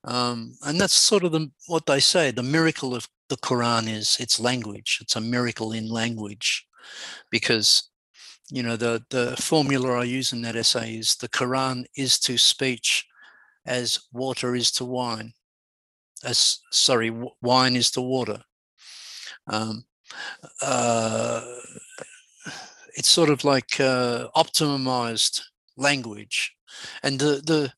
um, and that's sort of the what they say. The miracle of the Quran is its language. It's a miracle in language, because you know the the formula I use in that essay is the Quran is to speech as water is to wine, as sorry, wine is to water. Um, uh, it's sort of like uh, optimized language, and the the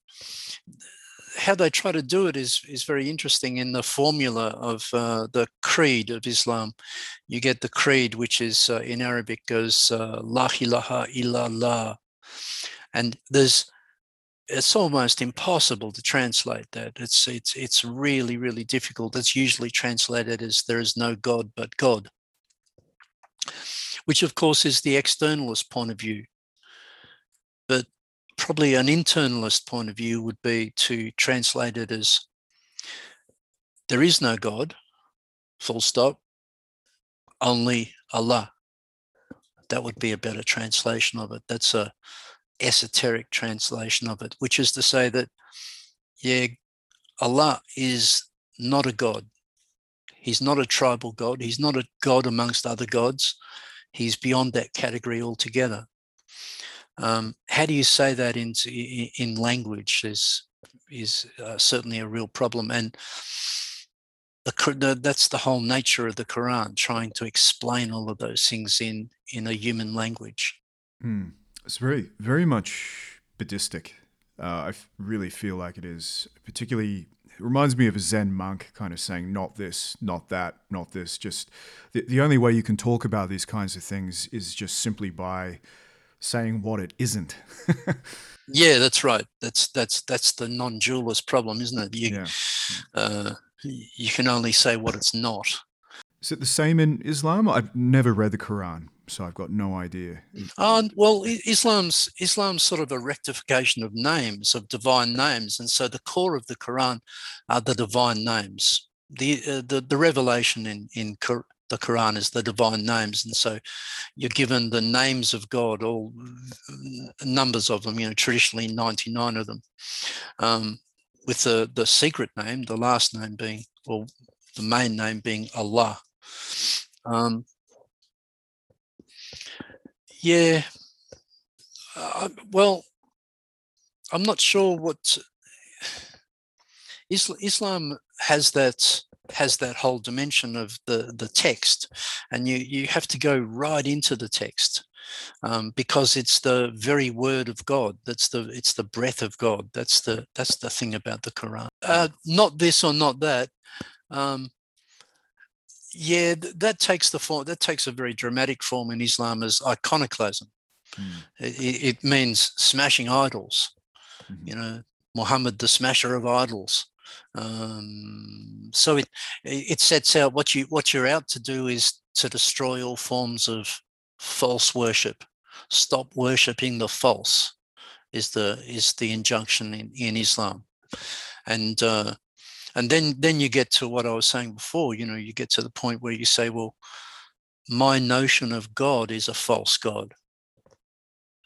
how they try to do it is is very interesting. In the formula of uh, the creed of Islam, you get the creed, which is uh, in Arabic goes uh, La ilaha illallah, and there's it's almost impossible to translate that. It's it's it's really really difficult. It's usually translated as there is no God but God. which of course is the externalist point of view. But probably an internalist point of view would be to translate it as there is no God, full stop, only Allah. That would be a better translation of it. That's a esoteric translation of it, which is to say that, yeah, Allah is not a God. He's not a tribal God. He's not a God amongst other gods. He's beyond that category altogether. Um, how do you say that in, in language is, is uh, certainly a real problem. And the, that's the whole nature of the Quran, trying to explain all of those things in, in a human language. Mm. It's very, very much Buddhistic. Uh, I really feel like it is, particularly it reminds me of a Zen monk kind of saying, not this, not that, not this. Just the, the only way you can talk about these kinds of things is just simply by saying what it isn't. <laughs> yeah, that's right. That's that's that's the non-dualist problem, isn't it? You, yeah. uh, you can only say what it's not. Is it the same in Islam? I've never read the Quran, so I've got no idea. Uh, well, Islam's Islam's sort of a rectification of names, of divine names, and so the core of the Quran are the divine names. The uh, the, the revelation in in the Quran is the divine names, and so you're given the names of God, all numbers of them. You know, traditionally ninety nine of them, um, with the the secret name, the last name being, well, the main name being Allah. Um, yeah. Uh, well, I'm not sure what Islam has that has that whole dimension of the the text, and you you have to go right into the text um, because it's the very word of God. That's the it's the breath of God. That's the that's the thing about the Quran. Uh, not this or not that. Um, yeah, that takes the form. That takes a very dramatic form in Islam as iconoclasm. Mm. It, it, means smashing idols. Mm-hmm. You know, Muhammad, the smasher of idols. Um, so it it sets out what you what you're out to do is to destroy all forms of false worship. Stop worshipping the false is the is the injunction in, in Islam, and uh, and then then you get to what i was saying before you know you get to the point where you say well my notion of god is a false god.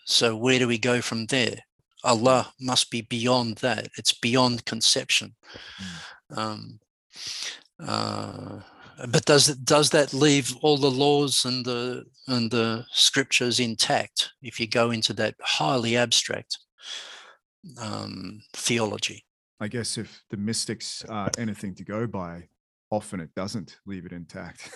So where do we go from there? Allah must be beyond that. It's beyond conception. Mm. um, uh, but does does that leave all the laws and the and the scriptures intact if you go into that highly abstract um, theology I guess if the mystics are anything to go by, often it doesn't leave it intact.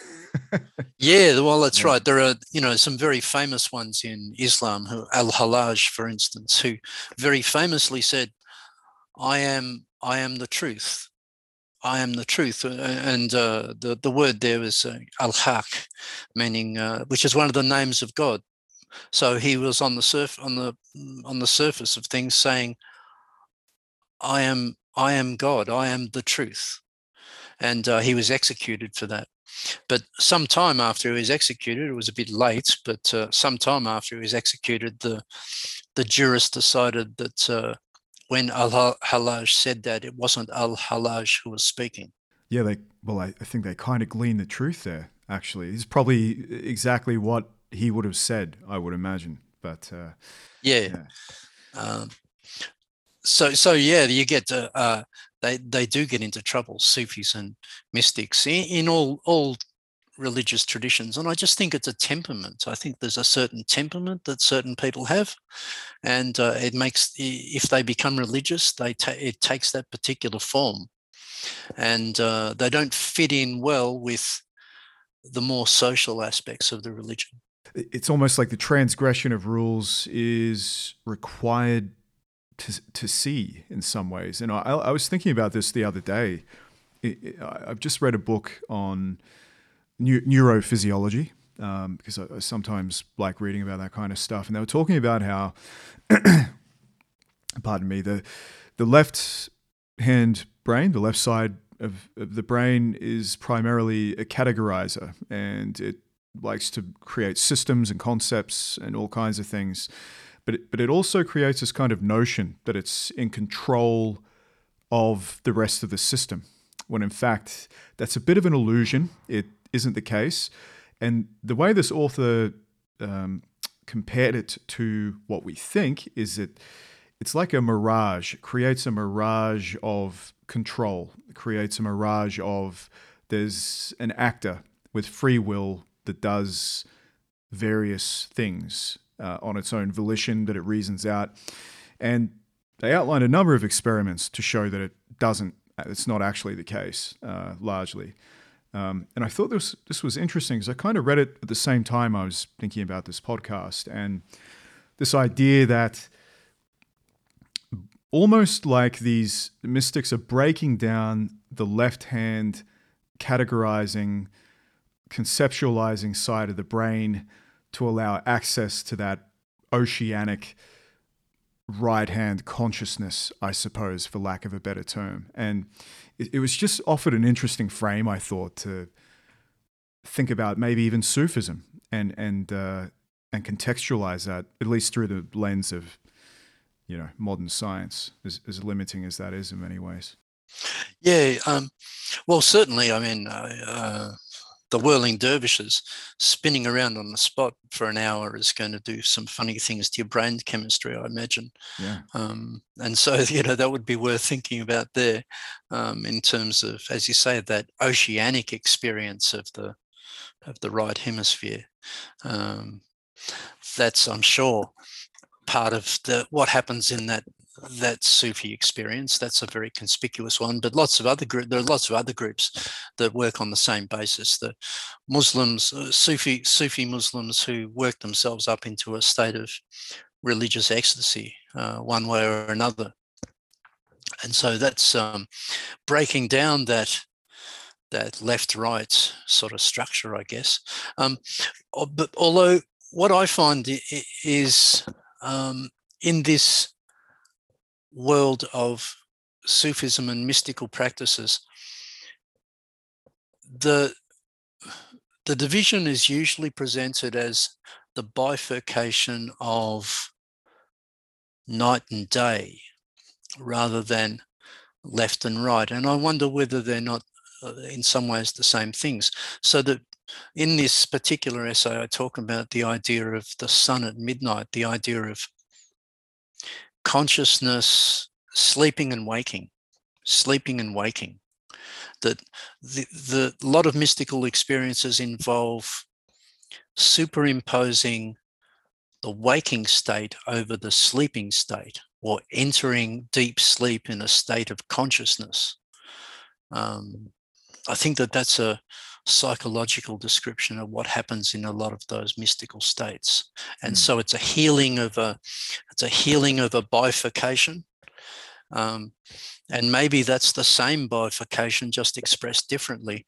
<laughs> yeah, well, that's right. There are, you know, some very famous ones in Islam, who Al-Hallaj, for instance, who very famously said, "I am, I am the truth. I am the truth." And uh, the the word there is uh, Al Haq, meaning, uh, which is one of the names of God. So he was on the surf on the on the surface of things saying I am I am God. I am the truth, and uh, he was executed for that. But some time after he was executed, it was a bit late. But uh, some time after he was executed, the the jurist decided that uh, when Al Hallaj said that, it wasn't Al Hallaj who was speaking. Yeah, they well, I, I think they kind of gleaned the truth there. Actually, it's probably exactly what he would have said. I would imagine, but uh, yeah. yeah. Um, so so yeah you get to, uh, they they do get into trouble sufis and mystics in, in, all all religious traditions and i just think it's a temperament. I think there's a certain temperament that certain people have and uh, it makes if they become religious they ta- it takes that particular form. And uh, they don't fit in well with the more social aspects of the religion. It's almost like the transgression of rules is required to to see in some ways. And I, I was thinking about this the other day. I've just read a book on neurophysiology um, because I, sometimes like reading about that kind of stuff. And they were talking about how, <coughs> pardon me, the the left hand brain, the left side of, of the brain, is primarily a categorizer, and it likes to create systems and concepts and all kinds of things. But it, but it also creates this kind of notion that it's in control of the rest of the system, when in fact that's a bit of an illusion. It isn't the case. And the way this author um, compared it to what we think is that it's like a mirage. It creates a mirage of control. It creates a mirage of there's an actor with free will that does various things uh, on its own volition that it reasons out. And they outlined a number of experiments to show that it doesn't, it's not actually the case, uh, largely. Um, and I thought this this was interesting because I kind of read it at the same time I was thinking about this podcast and this idea that almost like these mystics are breaking down the left hand categorizing conceptualizing side of the brain to allow access to that oceanic right hand consciousness, I suppose, for lack of a better term. And it, it, was just offered an interesting frame, I thought, to think about maybe even Sufism and and uh, and contextualize that at least through the lens of you know modern science, as, as limiting as that is in many ways. Yeah, um, well, certainly. I mean, uh, uh the whirling dervishes spinning around on the spot for an hour is going to do some funny things to your brain chemistry, I imagine. Yeah. Um, and so, <laughs> you know, that would be worth thinking about there um, in terms of, as you say, that oceanic experience of the of the right hemisphere. Um, that's, I'm sure, part of the what happens in that that Sufi experience. That's a very conspicuous one. But lots of other group, there are lots of other groups that work on the same basis. The Muslims, uh, Sufi Sufi Muslims who work themselves up into a state of religious ecstasy, uh, one way or another. And so that's um, breaking down that that left-right sort of structure, I guess. Um, but although what I find is um, in this world of Sufism and mystical practices, the the division is usually presented as the bifurcation of night and day rather than left and right. And I wonder whether they're not uh, in some ways the same things. So that in this particular essay, I talk about the idea of the sun at midnight, the idea of consciousness sleeping and waking, sleeping and waking. That the, the lot of mystical experiences involve superimposing the waking state over the sleeping state or entering deep sleep in a state of consciousness. Um, I think that that's a psychological description of what happens in a lot of those mystical states. And mm. so it's a healing of a it's a healing of a bifurcation. Um, and maybe that's the same bifurcation, just expressed differently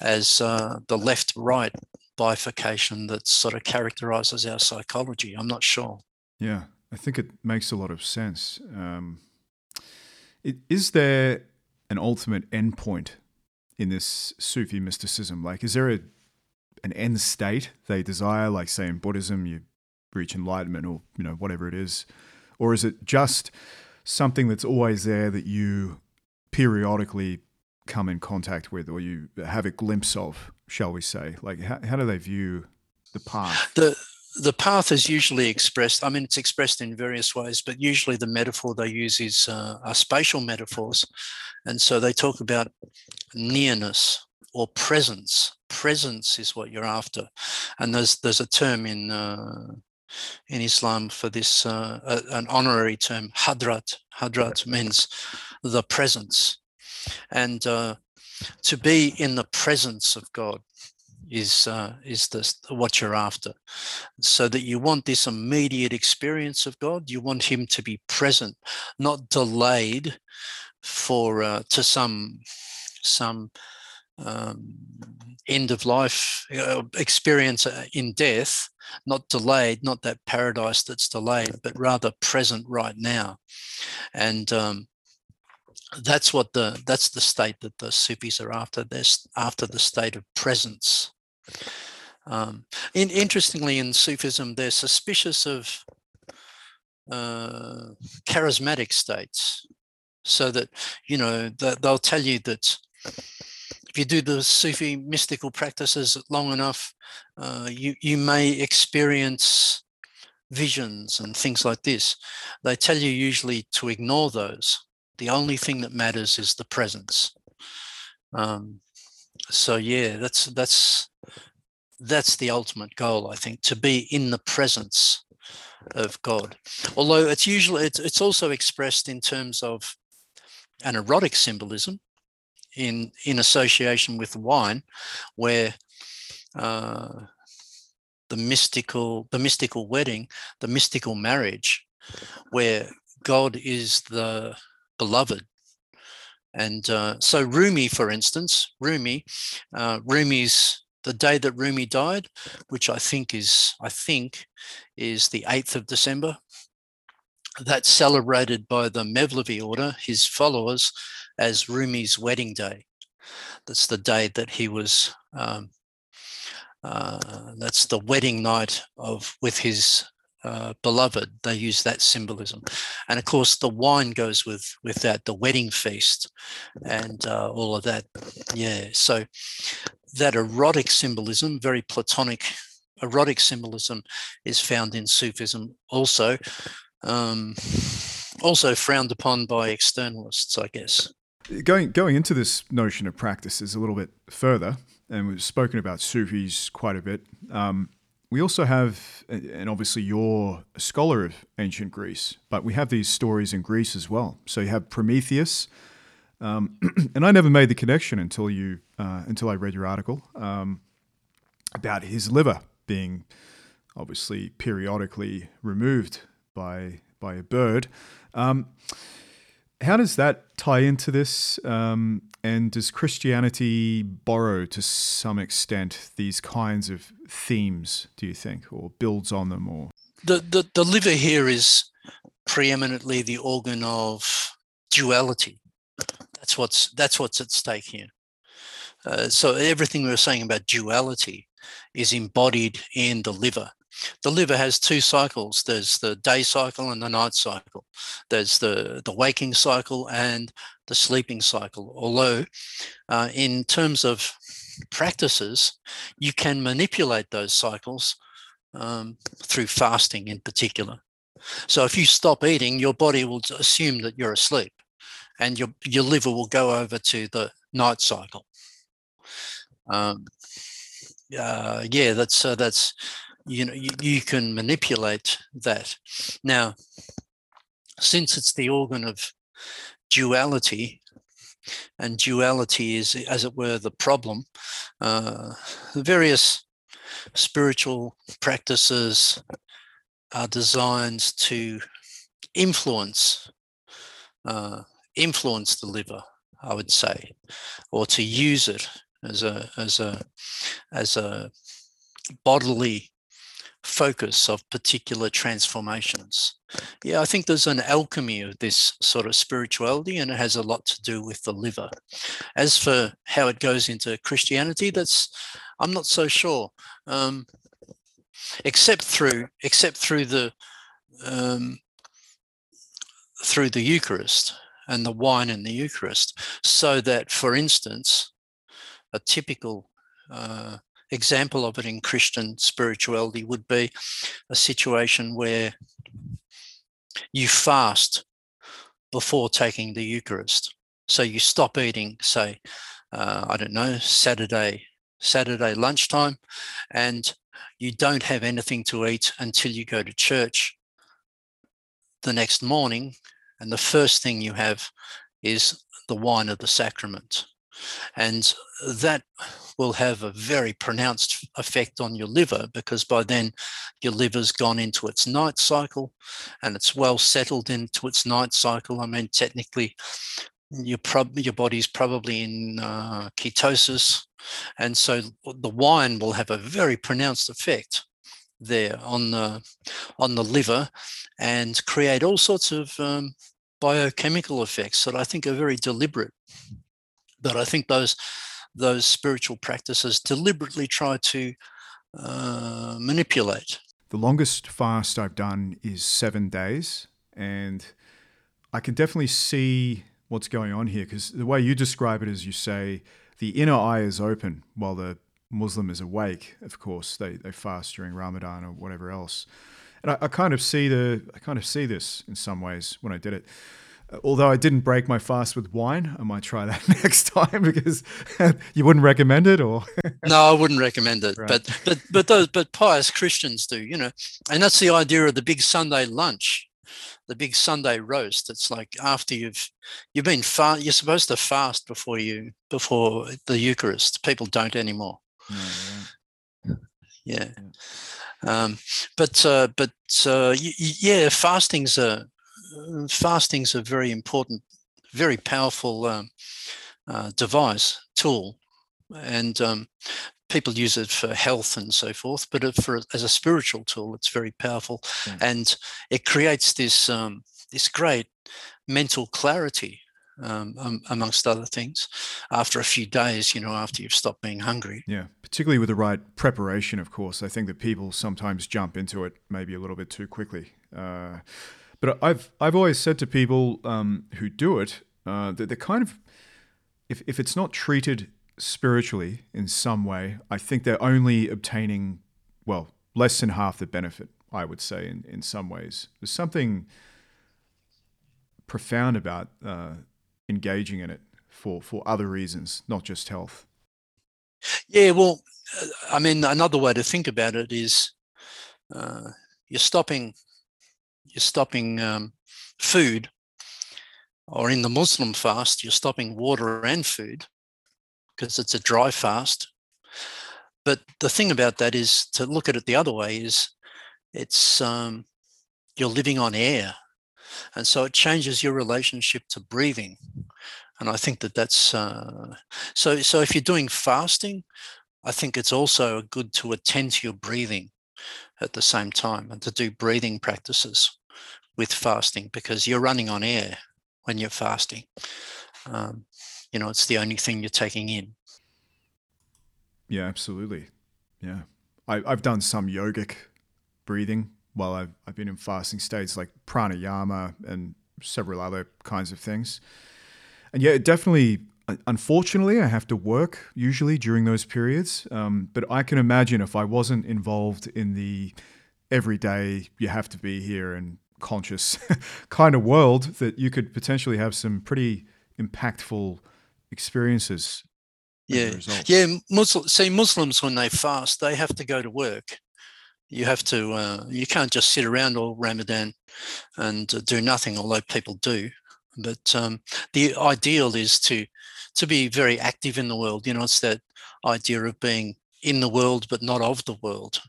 as uh, the left right bifurcation that sort of characterizes our psychology. I'm not sure. Yeah, I think it makes a lot of sense. Um, is there an ultimate endpoint in this Sufi mysticism? Like, is there a an end state they desire? Like, say in Buddhism, you reach enlightenment, or you know whatever it is, or is it just something that's always there that you periodically come in contact with, or you have a glimpse of, shall we say? Like, how, how do they view the path? The the path is usually expressed. I mean, it's expressed in various ways, but usually the metaphor they use is uh, are spatial metaphors, and so they talk about nearness or presence. Presence is what you're after, and there's there's a term in uh, in Islam for this, uh, an honorary term, hadrat. Hadrat means the presence, and uh, to be in the presence of God is uh, is this what you're after. So that you want this immediate experience of god you want him to be present not delayed for uh, to some some um, end of life uh, experience uh, in death. Not delayed not that paradise that's delayed but rather present right now. And um, that's what the that's the state that the Sufis are after. They're after the state of presence. Um, in, interestingly, in Sufism, they're suspicious of uh, charismatic states, so that you know they'll tell you that if you do the Sufi mystical practices long enough, uh, you you may experience visions and things like this. They tell you usually to ignore those. The only thing that matters is the presence. Um, so yeah, that's that's that's the ultimate goal, I think, to be in the presence of God. Although it's usually it's, it's also expressed in terms of an erotic symbolism in in association with wine, where uh, the mystical the mystical wedding, the mystical marriage, where God is the beloved. And uh, so Rumi, for instance, Rumi, uh, Rumi's the day that Rumi died, which I think is I think is the 8th of December. That's celebrated by the Mevlevi order, his followers, as Rumi's wedding day. That's the day that he was. Um, uh, that's the wedding night of with his uh, beloved. They use that symbolism, and of course the wine goes with with that, the wedding feast, and uh, all of that. Yeah, so that erotic symbolism, very Platonic erotic symbolism, is found in Sufism also. Um, also frowned upon by externalists, I guess. Going going into this notion of practices a little bit further, and we've spoken about Sufis quite a bit. Um, we also have, and obviously you're a scholar of ancient Greece, but we have these stories in Greece as well. So you have Prometheus, um, <clears throat> and I never made the connection until you uh, until I read your article um, about his liver being obviously periodically removed by by a bird. Um, how does that tie into this? Um, and does Christianity borrow to some extent these kinds of themes? Do you think, or builds on them, or the the, the liver here is preeminently the organ of duality that's what's that's what's at stake here. Uh, so everything we were saying about duality is embodied in the liver. The liver has two cycles. There's the day cycle and the night cycle. There's the, the waking cycle and the sleeping cycle. Although uh, in terms of practices, you can manipulate those cycles um, through fasting in particular. So if you stop eating, your body will assume that you're asleep and your your liver will go over to the night cycle. Um, uh, yeah, that's uh, that's you know you, you can manipulate that. Now, since it's the organ of duality, and duality is, as it were, the problem. Uh, the various spiritual practices are designed to influence uh, influence the liver, I would say, or to use it as a as a as a bodily focus of particular transformations. Yeah, I think there's an alchemy of this sort of spirituality, and it has a lot to do with the liver. As for how it goes into Christianity, that's I'm not so sure. Um, except through except through the um, through the Eucharist and the wine in the Eucharist, so that, for instance, a typical uh, example of it in Christian spirituality would be a situation where you fast before taking the Eucharist. So you stop eating, say, uh, I don't know, Saturday, Saturday lunchtime, and you don't have anything to eat until you go to church the next morning and the first thing you have is the wine of the sacrament. And that will have a very pronounced effect on your liver because by then your liver's gone into its night cycle and it's well settled into its night cycle. I mean, technically, your, prob- your body's probably in uh, ketosis. And so the wine will have a very pronounced effect there on the on the liver and create all sorts of um, biochemical effects that I think are very deliberate. But I think those those spiritual practices deliberately try to uh, manipulate. The longest fast I've done is seven days, and I can definitely see what's going on here because the way you describe it is you say the inner eye is open while the Muslim is awake. Of course, they, they fast during Ramadan or whatever else, and I, I kind of see the I kind of see this in some ways when I did it although I didn't break my fast with wine, I might try that <laughs> next time because <laughs> you wouldn't recommend it, or <laughs> no, I wouldn't recommend it. Right. But but but those but pious Christians do, you know, and that's the idea of the big Sunday lunch, the big Sunday roast. It's like after you've you've been fast, you're supposed to fast before you before the Eucharist. People don't anymore. No, yeah. yeah. Um, but uh, but uh, yeah, fasting's a fasting's a very important, very powerful um, uh, device tool, and um, people use it for health and so forth. But for as a spiritual tool, it's very powerful, mm. and it creates this um, this great mental clarity um, um, amongst other things, after a few days, you know, after you've stopped being hungry. Yeah, particularly with the right preparation, of course. I think that people sometimes jump into it maybe a little bit too quickly. Uh, but I've I've always said to people um, who do it uh, that they're kind of if if it's not treated spiritually in some way, I think they're only obtaining well less than half the benefit. I would say in in some ways there's something profound about uh, engaging in it for for other reasons, not just health. Yeah, well, I mean, another way to think about it is uh, you're stopping you're stopping um, food, or in the Muslim fast, you're stopping water and food because it's a dry fast. But the thing about that is to look at it the other way is it's um, you're living on air, and so it changes your relationship to breathing. And I think that that's uh, so. So if you're doing fasting, I think it's also good to attend to your breathing at the same time and to do breathing practices with fasting because you're running on air when you're fasting. Um, you know, it's the only thing you're taking in. Yeah, absolutely. Yeah. I, have done some yogic breathing while I've, I've been in fasting states like pranayama and several other kinds of things. And yeah, it definitely, unfortunately, I have to work usually during those periods. Um, but I can imagine if I wasn't involved in the everyday, you have to be here and conscious <laughs> kind of world that you could potentially have some pretty impactful experiences. Yeah, yeah. Muslim, see, Muslims when they fast, they have to go to work. You have to. Uh, you can't just sit around all Ramadan and uh, do nothing, although people do. But um, the ideal is to to be very active in the world. You know, it's that idea of being in the world but not of the world.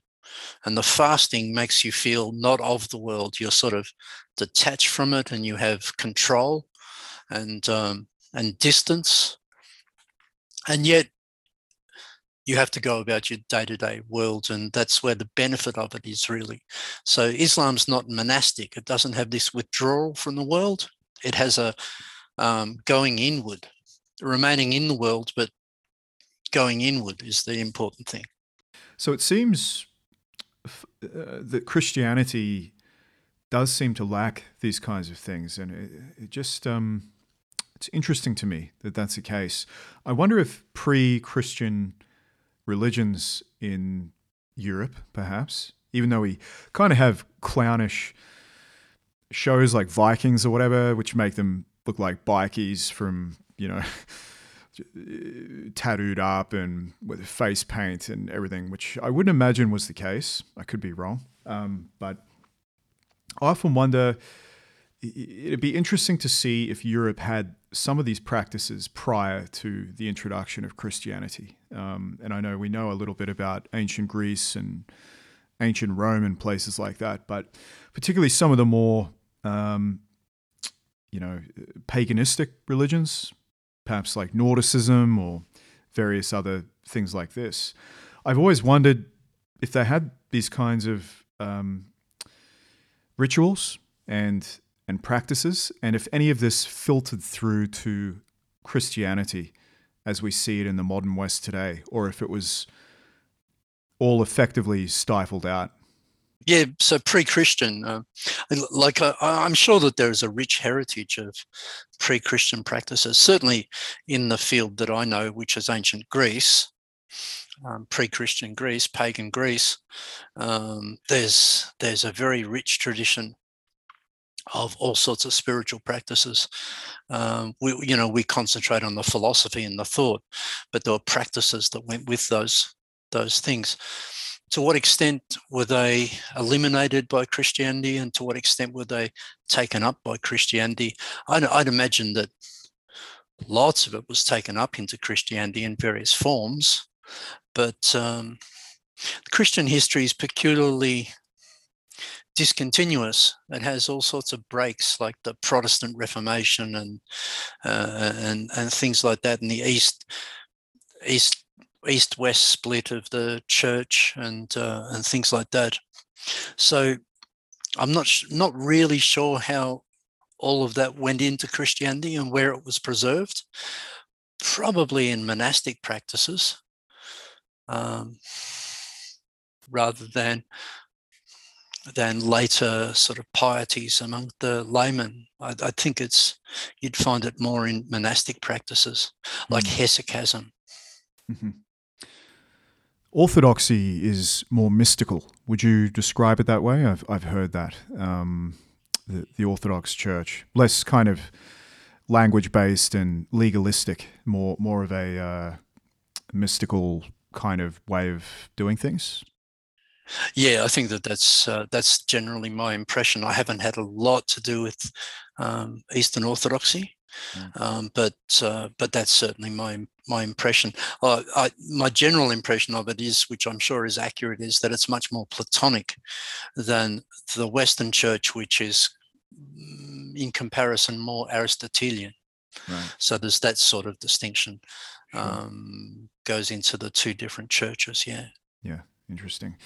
And the fasting makes you feel not of the world. You're sort of detached from it and you have control and um, and distance. And yet you have to go about your day-to-day world and that's where the benefit of it is really so islam's not monastic it doesn't have this withdrawal from the world it has a um, going inward remaining in the world but going inward is the important thing so it seems uh, that Christianity does seem to lack these kinds of things, and it, it just um, it's interesting to me that that's the case. I wonder if pre-Christian religions in Europe, perhaps, even though we kind of have clownish shows like Vikings or whatever, which make them look like bikies from you know <laughs> tattooed up and with face paint and everything, which I wouldn't imagine was the case. I could be wrong. Um, but I often wonder it'd be interesting to see if Europe had some of these practices prior to the introduction of Christianity. Um, and I know we know a little bit about ancient Greece and ancient Rome and places like that, but particularly some of the more, um, you know, paganistic religions, perhaps like Nordicism or various other things like this. I've always wondered if they had these kinds of um, rituals and and practices, and if any of this filtered through to Christianity as we see it in the modern West today, or if it was all effectively stifled out. Yeah, so pre-Christian, uh, like uh, I'm sure that there is a rich heritage of pre-Christian practices. Certainly, in the field that I know, which is ancient Greece, um, pre-Christian Greece, pagan Greece, um, there's there's a very rich tradition of all sorts of spiritual practices. Um, we, you know, we concentrate on the philosophy and the thought, but there were practices that went with those those things. To what extent were they eliminated by Christianity, and to what extent were they taken up by Christianity? I'd, I'd imagine that lots of it was taken up into Christianity in various forms, but um, Christian history is peculiarly discontinuous. It has all sorts of breaks, like the Protestant Reformation and uh, and and things like that in the East, East East West split of the church and uh, and things like that. So I'm not not really sure how all of that went into Christianity and where it was preserved. Probably in monastic practices. Um, rather than than later sort of pieties among the laymen. I, I think it's you'd find it more in monastic practices like mm. hesychasm. Mm-hmm. Orthodoxy is more mystical. Would you describe it that way? I've I've heard that um, the the Orthodox Church less kind of language based and legalistic, more more of a uh, mystical kind of way of doing things. Yeah, I think that that's uh, that's generally my impression. I haven't had a lot to do with um, Eastern Orthodoxy, mm. um, but uh, but that's certainly my my impression. Uh, I, my general impression of it is, which I'm sure is accurate, is that it's much more Platonic than the Western Church, which is mm, in comparison more Aristotelian. Right. So there's that sort of distinction sure. um, goes into the two different churches. Yeah. Yeah. Interesting.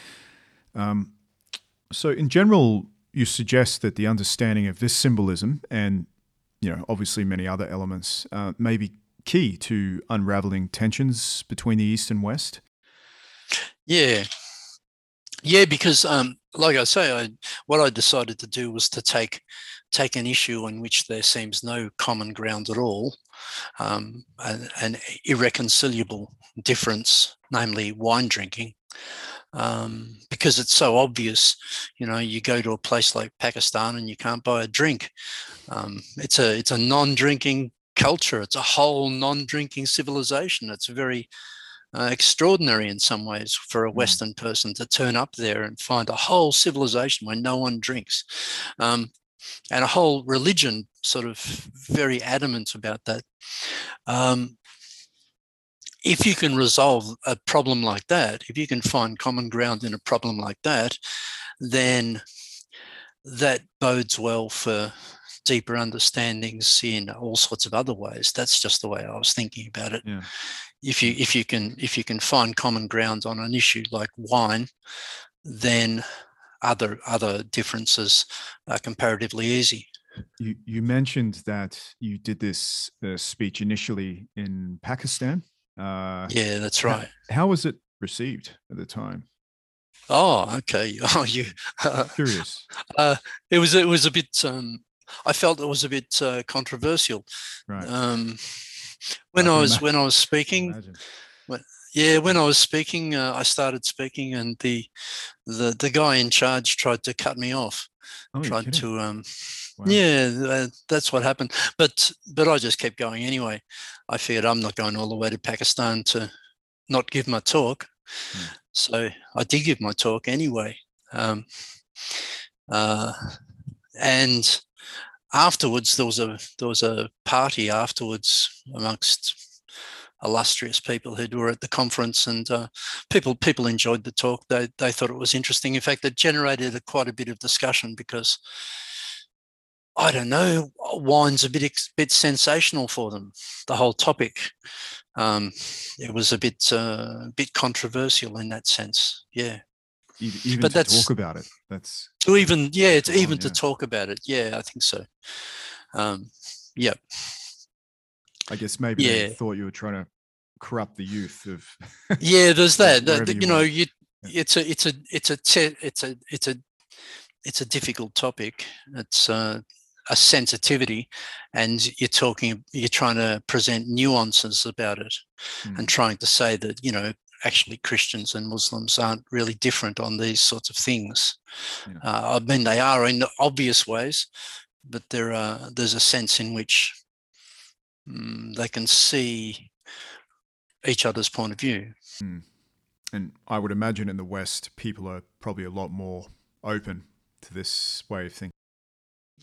Um, so, in general, you suggest that the understanding of this symbolism and, you know, obviously many other elements uh, may be key to unraveling tensions between the East and West. Yeah, yeah, because um, like I say, I, what I decided to do was to take take an issue in which there seems no common ground at all, um, an, an irreconcilable difference, namely wine drinking, um, because it's so obvious. You know, you go to a place like Pakistan and you can't buy a drink. Um, it's a it's a non-drinking culture. It's a whole non-drinking civilization. It's very uh, extraordinary in some ways for a mm. Western person to turn up there and find a whole civilization where no one drinks. Um, and a whole religion sort of very adamant about that. Um, if you can resolve a problem like that, if you can find common ground in a problem like that, then that bodes well for deeper understandings in all sorts of other ways. That's just the way I was thinking about it. Yeah. If you if you can if you can find common ground on an issue like wine, then other other differences are comparatively easy. You you mentioned that you did this uh, speech initially in Pakistan. Uh, yeah, that's right. How, how, was it received at the time? Oh, okay. <laughs> Oh, you uh, <laughs> curious? Uh, it was it was a bit. Um, I felt it was a bit uh, controversial. Right. Um, when I, I was imagine. when I was speaking, when, yeah, when I was speaking, uh, I started speaking, and the the the guy in charge tried to cut me off. Oh, tried to um, wow. yeah, that's what happened. But but I just kept going anyway. I figured I'm not going all the way to Pakistan to not give my talk. Mm. So I did give my talk anyway. Um, uh, and afterwards, there was a there was a party afterwards amongst illustrious people who were at the conference, and uh, people people enjoyed the talk. They they thought it was interesting. In fact, it generated a, quite a bit of discussion because I don't know, wine's a bit bit sensational for them. The whole topic, um, it was a bit uh, bit controversial in that sense. Yeah, even but to that's, talk about it. That's to even yeah, it's even yeah. to talk about it. Yeah, I think so. Um, yeah. I guess maybe yeah. they thought you were trying to corrupt the youth of. <laughs> yeah, there's that. you, you know, you it's a it's a it's a te- it's a it's a it's a difficult topic. It's uh, a sensitivity, and you're talking you're trying to present nuances about it, mm. and trying to say that you know actually Christians and Muslims aren't really different on these sorts of things. Yeah. Uh, I mean, they are in obvious ways, but there are there's a sense in which um, they can see each other's point of view. Mm. And I would imagine in the West, people are probably a lot more open to this way of thinking.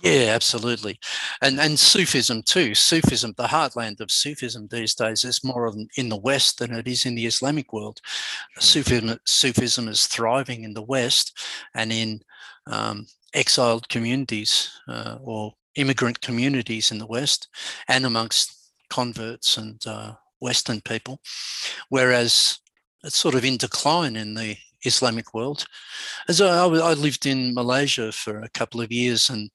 Yeah, absolutely, and and Sufism too. Sufism, the heartland of Sufism these days, is more in the West than it is in the Islamic world. Sufism, Sufism is thriving in the West, and in um, exiled communities uh, or immigrant communities in the West, and amongst converts and uh, Western people, whereas it's sort of in decline in the Islamic world. As I, I, lived in Malaysia for a couple of years, and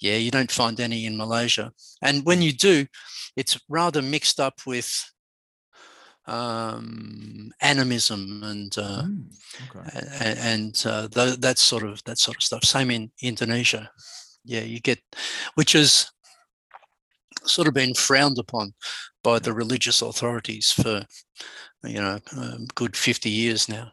yeah, you don't find any in Malaysia. And when you do, it's rather mixed up with um, animism and uh, mm, okay. and, and uh, th- that sort of that sort of stuff. Same in Indonesia. Yeah, you get, which is sort of been frowned upon by the religious authorities for you know a good 50 years now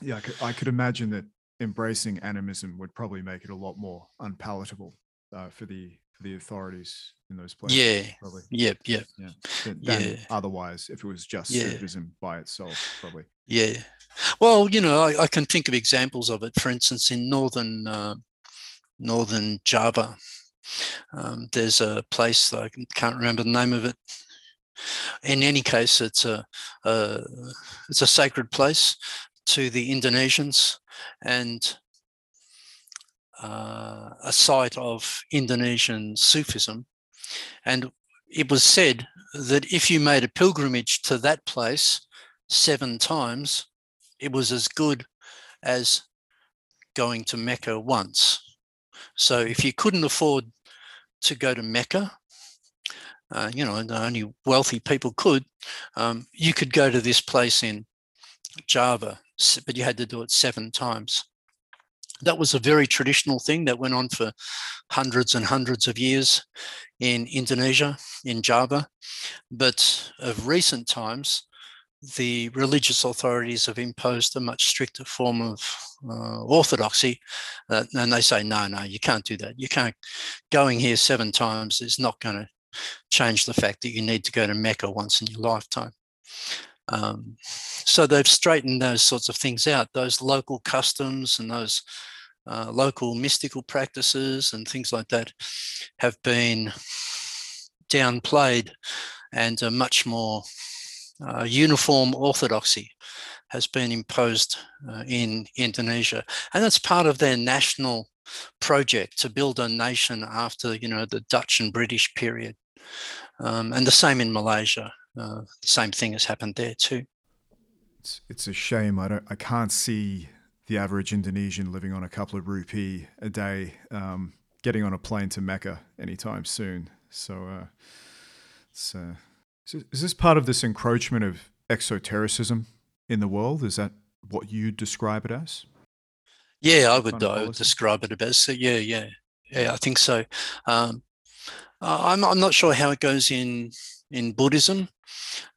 yeah, I could, I could imagine that embracing animism would probably make it a lot more unpalatable uh, for the for the authorities in those places. Yeah, probably. Yep, yep. Yeah, than, than yeah. otherwise, if it was just yeah. by itself, probably. Yeah. Well, you know, I, I, can think of examples of it. For instance, in northern uh, northern Java, um, there's a place I can't remember the name of it. In any case, it's a, a it's a sacred place to the Indonesians and uh, a site of Indonesian Sufism. And it was said that if you made a pilgrimage to that place seven times, it was as good as going to Mecca once. So if you couldn't afford to go to Mecca, uh, you know, and only wealthy people could, um, you could go to this place in Java but you had to do it seven times. That was a very traditional thing that went on for hundreds and hundreds of years in Indonesia, in Java. But of recent times, the religious authorities have imposed a much stricter form of uh, orthodoxy. Uh, and they say, no, no, you can't do that. You can't, going here seven times is not going to change the fact that you need to go to Mecca once in your lifetime. Um, so they've straightened those sorts of things out, those local customs and those uh, local mystical practices and things like that have been downplayed and a much more uh, uniform orthodoxy has been imposed uh, in Indonesia. And that's part of their national project to build a nation after, you know, the Dutch and British period. Um, and the same in Malaysia uh, the same thing has happened there too. It's, it's a shame. I don't. I can't see the average Indonesian living on a couple of rupee a day, um, getting on a plane to Mecca anytime soon. So, uh, it's, uh, is this part of this encroachment of exotericism in the world? Is that what you describe it as? Yeah, I would, I would describe it as. So yeah, yeah, yeah. I think so. Um, I'm, I'm not sure how it goes in in Buddhism.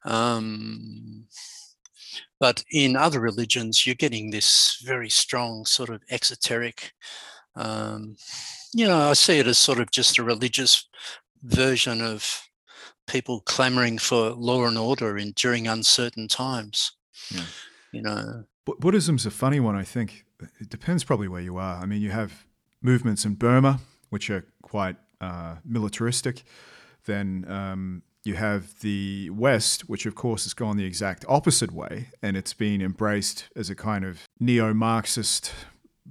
Um, but in other religions, you're getting this very strong sort of exoteric. Um, you know, I see it as sort of just a religious version of people clamoring for law and order in during uncertain times. Yeah. You know, Buddhism's a funny one. I think it depends probably where you are. I mean, you have movements in Burma which are quite uh, militaristic. Then um, you have the West, which of course has gone the exact opposite way, and it's been embraced as a kind of neo Marxist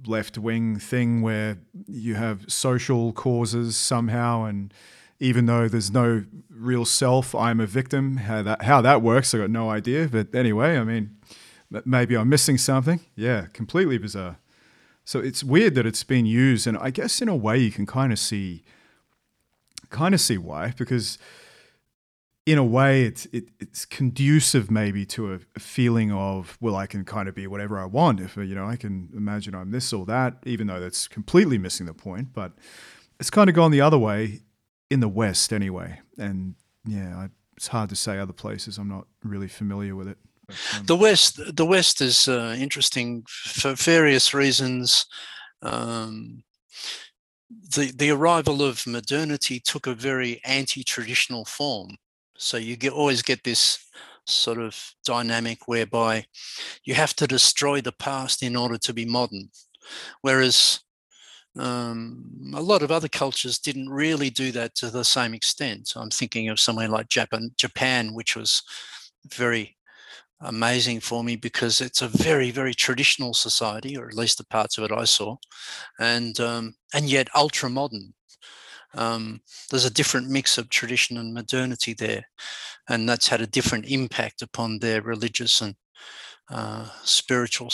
left wing thing where you have social causes somehow, and even though there's no real self, I'm a victim. How that, how that works, I got no idea. But anyway, I mean, maybe I'm missing something. Yeah, completely bizarre. So it's weird that it's been used, and I guess in a way you can kind of see, kind of see why, because in a way, it's it, it's conducive maybe to a, a, feeling of well, I can kind of be whatever I want. If you know, I can imagine I'm this or that, even though that's completely missing the point. But it's kind of gone the other way in the West anyway. And yeah, I, it's hard to say other places. I'm not really familiar with it. But, um, the West, the West is uh, interesting for various reasons. Um, the the arrival of modernity took a very anti-traditional form so you get always get this sort of dynamic whereby you have to destroy the past in order to be modern. Whereas um, a lot of other cultures didn't really do that to the same extent. I'm thinking of somewhere like Japan, Japan, which was very amazing for me because it's a very, very traditional society, or at least the parts of it I saw, and um, and yet ultra modern um, there's a different mix of tradition and modernity there, and that's had a different impact upon their religious and uh, spiritual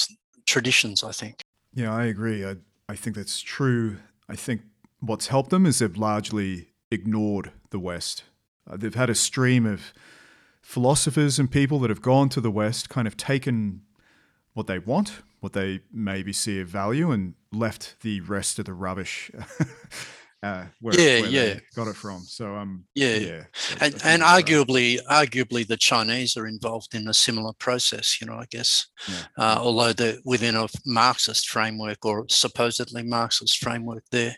traditions. I think. Yeah, I agree. I, I think that's true. I think what's helped them is they've largely ignored the West. Uh, they've had a stream of philosophers and people that have gone to the West, kind of taken what they want, what they maybe see of value, and left the rest of the rubbish <laughs> uh, where, yeah, where yeah, got it from. So um, yeah, yeah, and and arguably, arguably, the Chinese are involved in a similar process. You know, I guess, yeah. uh, although they're within a Marxist framework or supposedly Marxist framework there.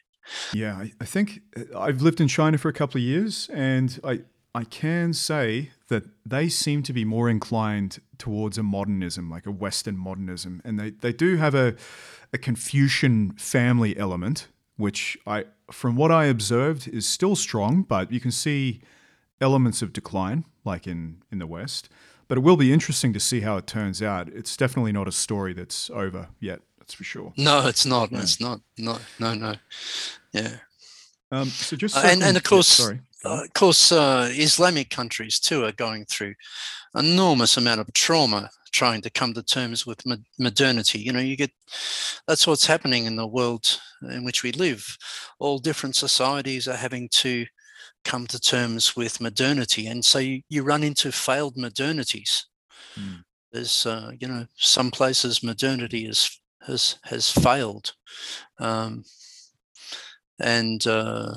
Yeah, I, I think uh, I've lived in China for a couple of years, and I I can say that they seem to be more inclined towards a modernism, like a Western modernism, and they they do have a a Confucian family element which I, from what I observed, is still strong, but you can see elements of decline, like in in the West. But it will be interesting to see how it turns out. It's definitely not a story that's over yet. That's for sure. No, it's not. Yeah. It's not. No, no, no. Yeah. Um, so just uh, and and of course, yeah, sorry. Uh, of course, uh, Islamic countries too are going through enormous amount of trauma trying to come to terms with modernity. You know, you get that's what's happening in the world in which we live. All different societies are having to come to terms with modernity, and so you, you run into failed modernities. Mm. There's, uh, you know, some places modernity is, has has failed, um, and uh,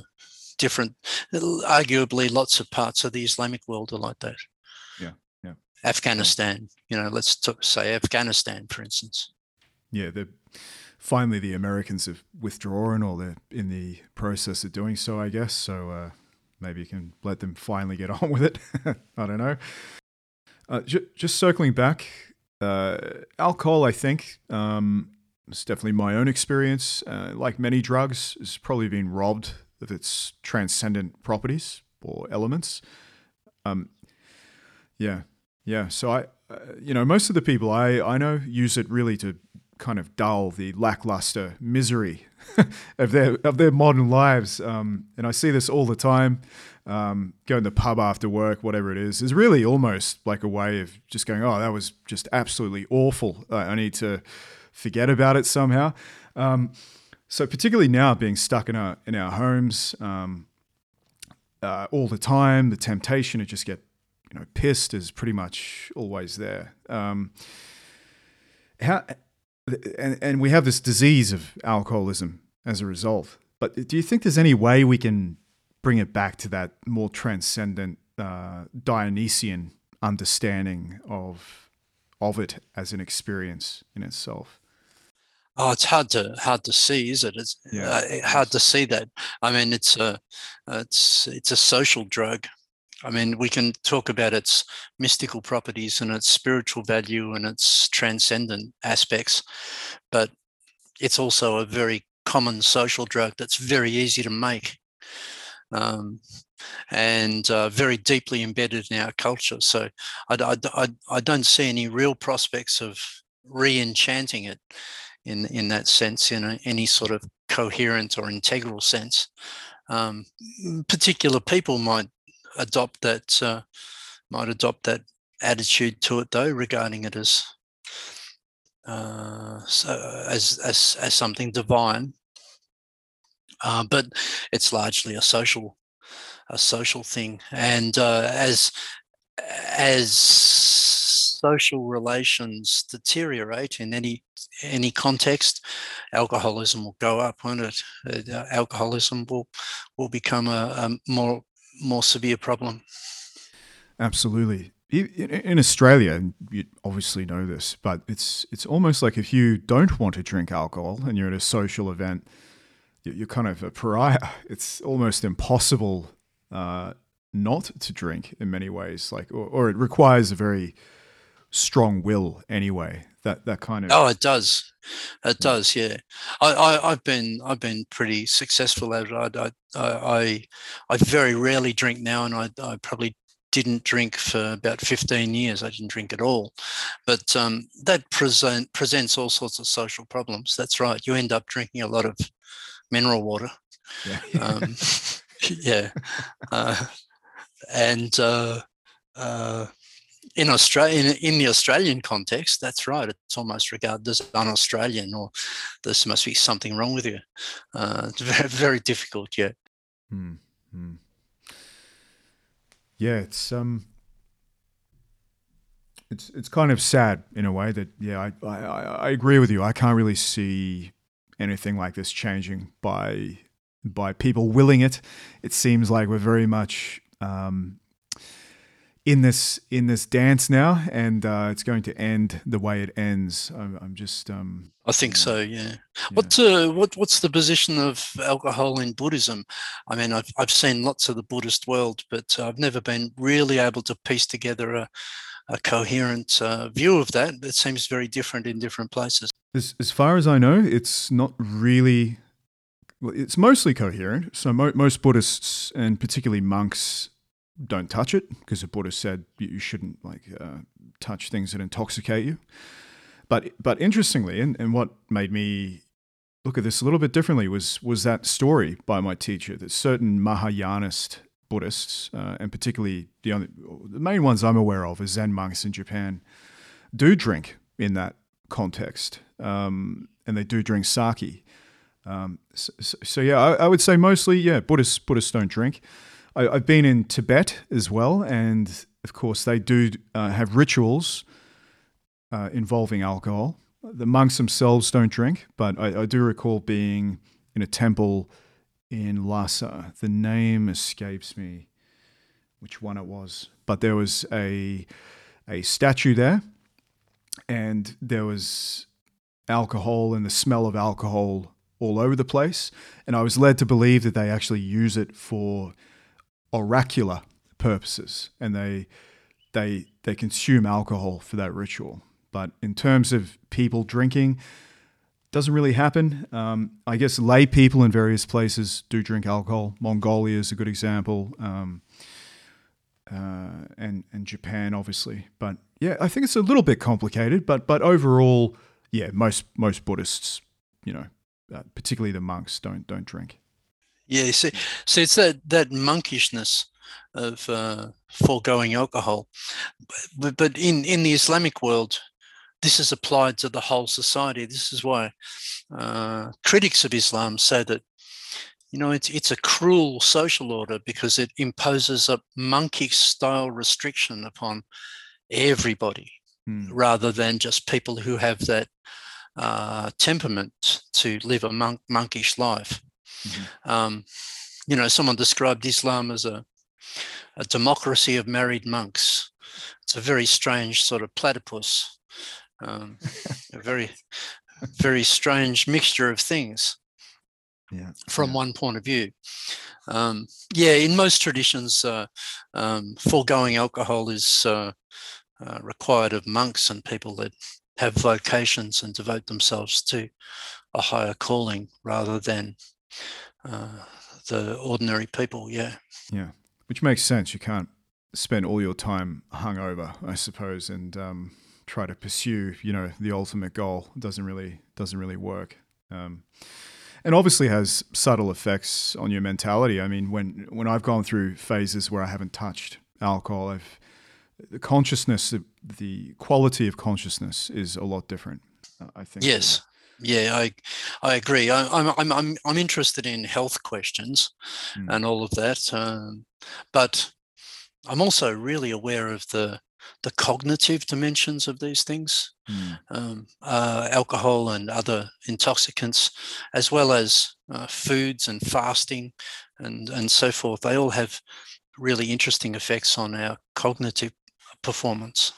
different, arguably, lots of parts of the Islamic world are like that. Yeah, yeah. Afghanistan. You know, let's t- say Afghanistan, for instance. Yeah, the finally the Americans have withdrawn, or they're in the process of doing so, I guess. So uh, maybe you can let them finally get <laughs> on with it. I don't know. Uh, j- just circling back, uh, alcohol, I think, um, it's definitely my own experience. Uh, like many drugs, has probably been robbed its transcendent properties or elements. Um, yeah, yeah. So I, uh, you know, most of the people I, I know use it really to kind of dull the lackluster misery <laughs> of their of their modern lives. Um, and I see this all the time. Um, going to the pub after work, whatever it is, is really almost like a way of just going, "Oh, that was just absolutely awful. I need to forget about it somehow." Um, so, particularly now, being stuck in our in our homes um, uh, all the time, the temptation to just get you know, pissed is pretty much always there. Um, how, and, and we have this disease of alcoholism as a result. But do you think there's any way we can bring it back to that more transcendent uh, Dionysian understanding of of it as an experience in itself? Oh, it's hard to hard to see, is it? It's yeah. uh, hard to see that. I mean, it's a it's it's a social drug. I mean, we can talk about its mystical properties and its spiritual value and its transcendent aspects, but it's also a very common social drug that's very easy to make um, and uh, very deeply embedded in our culture. So I, I, I, I don't see any real prospects of re-enchanting it in, in that sense, in any sort of coherent or integral sense. Um, particular people might adopt that uh, might adopt that attitude to it though, regarding it as uh, so as as as something divine. Uh, but it's largely a social a social thing, and uh, as as social relations deteriorate in any any context, alcoholism will go up, won't it? Uh, alcoholism will will become a, a more more severe problem. Absolutely. In Australia, you obviously know this, but it's it's almost like if you don't want to drink alcohol and you're at a social event, you're kind of a pariah. <laughs> It's almost impossible uh, not to drink in many ways. Like, or, or, it requires a very strong will anyway. That that kind of. Oh, it does. It does. Yeah, I, I have been I've been pretty successful at it. I I I, I very rarely drink now, and I I probably didn't drink for about 15 years. I didn't drink at all. But um, that present, presents all sorts of social problems. That's right. You end up drinking a lot of mineral water. Yeah. <laughs> um, <laughs> yeah. Uh, and uh, uh, in Australia, in, in, the Australian context, that's right. It's almost regarded as un-Australian, or there must be something wrong with you. Uh, it's <laughs> very, very difficult. Yeah. Mm-hmm. Yeah, it's um, it's it's kind of sad in a way that yeah, I, I I agree with you. I can't really see anything like this changing by by people willing it. It seems like we're very much um, in this in this dance now, and uh, it's going to end the way it ends. I'm, I'm just. Um, I think so. Yeah. yeah. What uh, what what's the position of alcohol in Buddhism? I mean, I've I've seen lots of the Buddhist world, but I've never been really able to piece together a a coherent uh, view of that. It seems very different in different places. As as far as I know, it's not really. Well, it's mostly coherent. So mo- most Buddhists and particularly monks don't touch it because the Buddha said you shouldn't like uh, touch things that intoxicate you. But but interestingly, and, and what made me look at this a little bit differently was was that story by my teacher that certain Mahayanist Buddhists, uh, and particularly the only the main ones I'm aware of is Zen monks in Japan, do drink in that context, um, and they do drink sake. Um, so, so, yeah, I, I, would say mostly yeah, Buddhists Buddhists don't drink. I, have been in Tibet as well, and of course, they do uh, have rituals uh, involving alcohol. The monks themselves don't drink, but I, I, do recall being in a temple in Lhasa. The name escapes me, which one it was, but there was a a statue there, and there was alcohol and the smell of alcohol all over the place. And I was led to believe that they actually use it for oracular purposes, and they they they consume alcohol for that ritual. But in terms of people drinking, doesn't really happen. Um, I guess lay people in various places do drink alcohol. Mongolia is a good example, um, uh, and and Japan obviously. But yeah, I think it's a little bit complicated. But but overall, yeah, most most Buddhists, you know, uh, particularly the monks, don't don't drink. Yeah, so, so it's that, that monkishness of uh, foregoing alcohol. But, but in, in the Islamic world, this is applied to the whole society. This is why uh, critics of Islam say that, you know, it's, it's a cruel social order because it imposes a monkish style restriction upon everybody mm. rather than just people who have that uh, temperament to live a monk, monkish life. Mm-hmm. Um, you know, someone described Islam as a, a democracy of married monks. It's a very strange sort of platypus, um, a very, very strange mixture of things. <laughs> Yeah. From yeah. one point of view, um, yeah, in most traditions, uh, um, foregoing alcohol is uh, uh, required of monks and people that have vocations and devote themselves to a higher calling rather than uh, the ordinary people. Yeah. Yeah, which makes sense. You can't spend all your time hungover, I suppose, and um, try to pursue, you know, the ultimate goal. It doesn't really doesn't really work. Um, and obviously has subtle effects on your mentality. I mean, when when I've gone through phases where I haven't touched alcohol, I've the consciousness, the, the quality of consciousness is a lot different. I think. Yes. Yeah, I I agree. I, I'm I'm I'm I'm interested in health questions Mm. and all of that, um, but I'm also really aware of the the cognitive dimensions of these things, Mm. um, uh, alcohol and other intoxicants, as well as uh, foods and fasting and and so forth. They all have really interesting effects on our cognitive performance.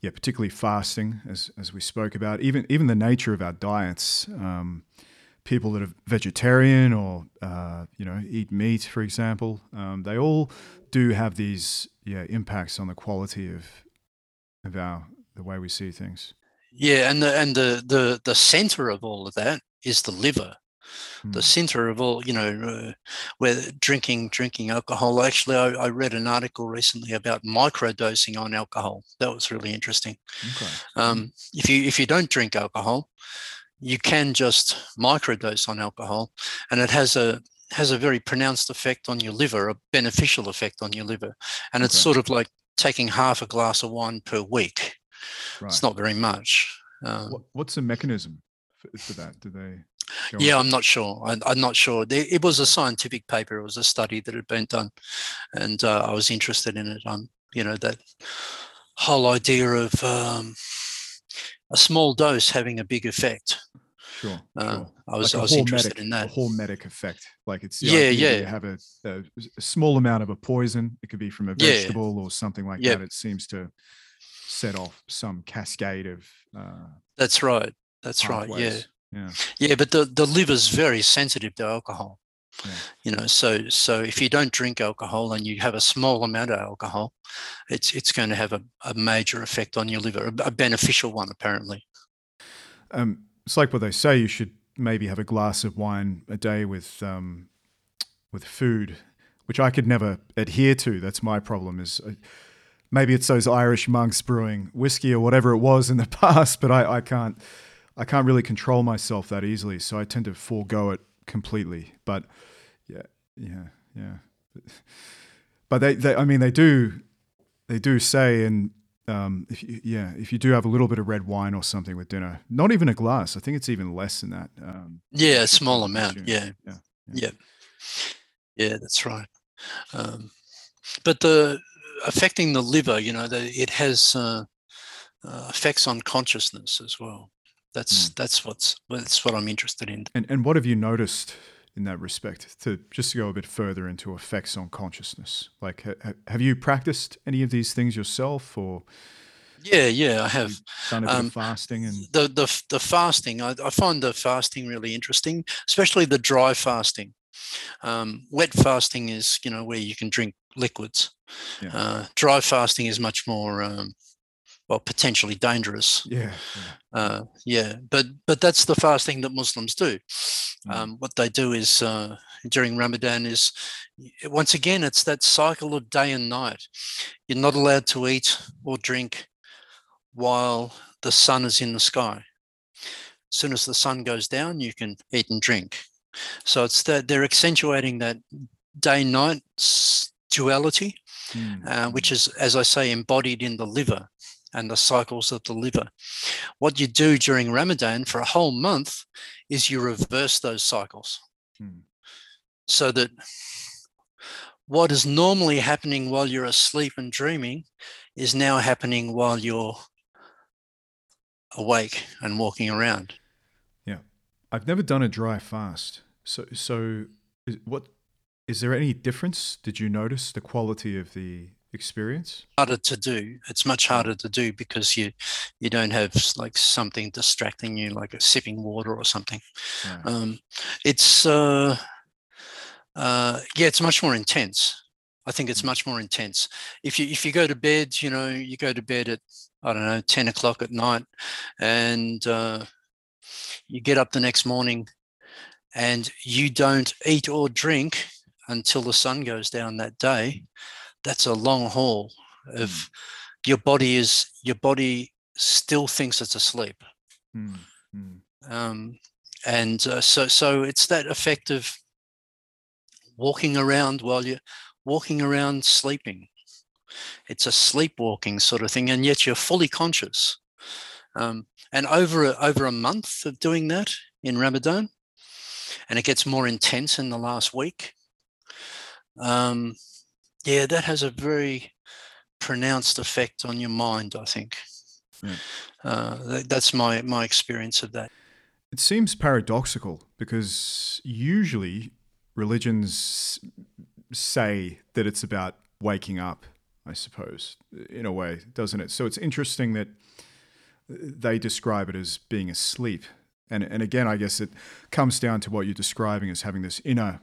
Yeah, particularly fasting, as as we spoke about. Even even the nature of our diets. Um, people that are vegetarian or uh, you know eat meat, for example, um, they all do have these yeah impacts on the quality of of our the way we see things. Yeah, and the and the the the center of all of that is the liver. The Mm. center of all, you know, uh, where drinking drinking alcohol. Actually, I, I read an article recently about microdosing on alcohol. That was really interesting. Okay. Um, if you if you don't drink alcohol, you can just microdose on alcohol, and it has a has a very pronounced effect on your liver, a beneficial effect on your liver, and it's Okay. sort of like taking half a glass of wine per week. Right. It's not very much. Um, What, what's the mechanism for, for that? Do they? Yeah, on? I'm not sure. I, I'm not sure. It was a scientific paper. It was a study that had been done, and uh, I was interested in it. Um, you know that whole idea of um, a small dose having a big effect. Sure. Uh, sure. I was Like I was interested hormetic- in that. hormetic effect. Like it's Yeah, yeah. You have a, a, a small amount of a poison. It could be from a Yeah. vegetable or something like Yep. that. It seems to set off some cascade of uh, That's right. That's right. Yeah. Yeah. yeah. But the the liver's very sensitive to alcohol. Yeah. You know, so so if you don't drink alcohol and you have a small amount of alcohol, it's it's going to have a, a major effect on your liver, a, a beneficial one apparently. Um, it's like what they say. You should maybe have a glass of wine a day with um, with food, which I could never adhere to. That's my problem. Is uh, maybe it's those Irish monks brewing whiskey or whatever it was in the <laughs> past, but I, I can't I can't really control myself that easily. So I tend to forego it completely. But yeah, yeah, yeah. But they, they I mean, they do they do say and um, if you, yeah, if you do have a little bit of red wine or something with dinner, not even a glass. I think it's even less than that. Um, Yeah, a small amount. consume. Yeah, yeah, yeah, yeah. That's right. Um, but the affecting the liver, you know, the, it has uh, uh, effects on consciousness as well. That's that's what's that's what I'm interested in. And and what have you noticed in that respect? To just to go a bit further into effects on consciousness, like ha- have you practiced any of these things yourself, or Yeah, yeah. I have done a bit Um, of fasting and the the the fasting. I, I find the fasting really interesting, especially the dry fasting. Um, wet fasting is you know where you can drink liquids. Yeah. Uh, dry fasting is much more um, well potentially dangerous. yeah, yeah. Uh, yeah, but but that's the fasting that Muslims do. Mm. Um, what they do is uh, during Ramadan is once again it's that cycle of day and night. You're not allowed to eat or drink while the sun is in the sky. As soon as the sun goes down, you can eat and drink. So it's that they're accentuating that day-night s- duality Mm, uh, which mm. is, as I say, embodied in the liver and the cycles of the liver. What you do during Ramadan for a whole month is you reverse those cycles Mm. so that what is normally happening while you're asleep and dreaming is now happening while you're awake and walking around. Yeah. I've never done a dry fast. So, so is, what is there any difference? Did you notice the quality of the experience? Harder to do. It's much harder to do because you you don't have like something distracting you, like a sipping water or something. Right. um, it's uh, uh, yeah, it's much more intense. I think it's Mm. much more intense. If you if you go to bed, you know, you go to bed at I don't know ten o'clock at night, and uh, you get up the next morning, and you don't eat or drink until the sun goes down that day. That's a long haul of Mm. your body is your body still thinks it's asleep Mm, mm, um, and uh, so so it's that effect of walking around while you're walking around sleeping it's a sleepwalking sort of thing and yet you're fully conscious um, and over a, over a month of doing that in Ramadan, and it gets more intense in the last week. Um, yeah, that has a very pronounced effect on your mind. I think yeah. uh, that, that's my my experience of that. It seems paradoxical because usually religions say that it's about waking up, I suppose, in a way, doesn't it? So it's interesting that they describe it as being asleep. And, and again, I guess it comes down to what you're describing as having this inner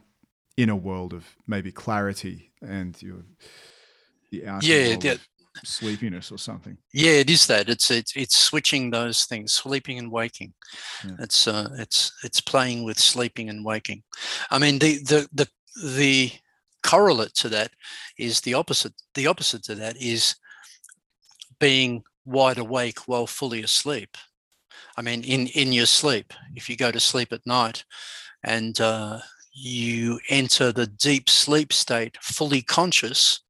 inner world of maybe clarity and your the outer yeah, yeah. sleepiness or something. Yeah, it is that. It's it's it's switching those things, sleeping and waking. Yeah. It's uh it's it's playing with sleeping and waking. I mean the the the the correlate to that is the opposite. The opposite to that is being wide awake while fully asleep. I mean, in in your sleep, if you go to sleep at night and uh, you enter the deep sleep state, fully conscious.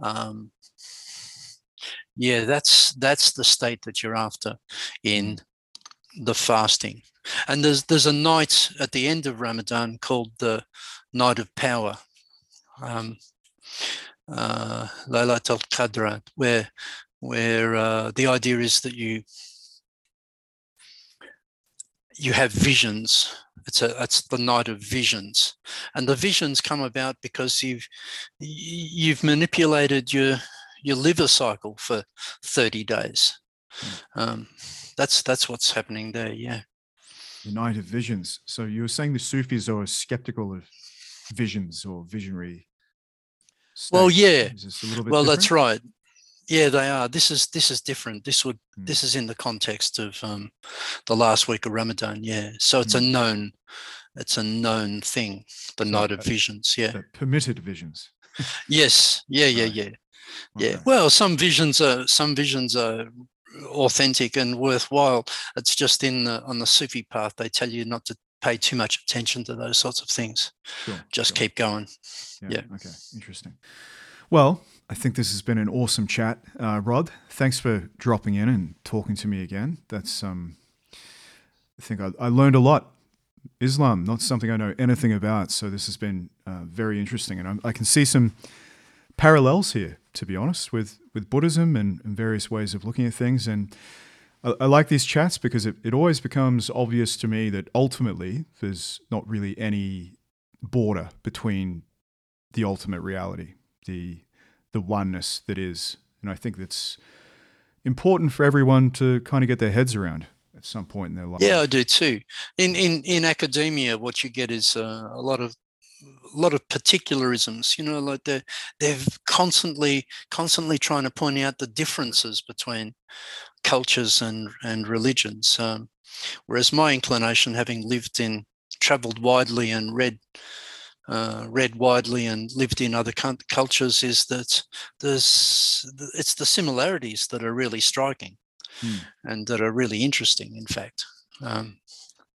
Um, yeah, that's that's the state that you're after in the fasting. And there's there's a night at the end of Ramadan called the Night of Power, um, uh, Laylat al Qadr, where where uh, the idea is that you you have visions. It's a it's the night of visions, and the visions come about because you've you've manipulated your your liver cycle for thirty days. Hmm. Um, that's that's what's happening there. Yeah. The night of visions. So you were saying the Sufis are skeptical of visions or visionary. States. Well, yeah. well, different? that's right. Yeah, they are. This is this is different. This would mm. this is in the context of um, the last week of Ramadan. Yeah, so it's mm. a hmm. known, it's a known thing. The so night of visions. Yeah, permitted visions. <laughs> yes. Yeah. Yeah. Yeah. Yeah. Okay. Well, some visions are some visions are authentic and worthwhile. It's just in the on the Sufi path they tell you not to pay too much attention to those sorts of things. Sure, just sure. keep going. Yeah, yeah. Okay. Interesting. Well, I think this has been an awesome chat, uh, Rod. Thanks for dropping in and talking to me again. That's um, I think I, I, learned a lot. Islam, not something I know anything about, so this has been uh, very interesting, and I, I, can see some parallels here, to be honest, with with Buddhism and, and various ways of looking at things. And I, I like these chats because it, it always becomes obvious to me that ultimately there's not really any border between the ultimate reality, the the oneness that is. And I think that's important for everyone to kind of get their heads around at some point in their life. Yeah, I do too. In in in academia, what you get is uh, a lot of a lot of particularisms. You know, like they're they're constantly constantly trying to point out the differences between cultures and and religions. Um, whereas my inclination, having lived in traveled widely and read uh, read widely and lived in other cultures is that there's it's the similarities that are really striking hmm. and that are really interesting in fact um,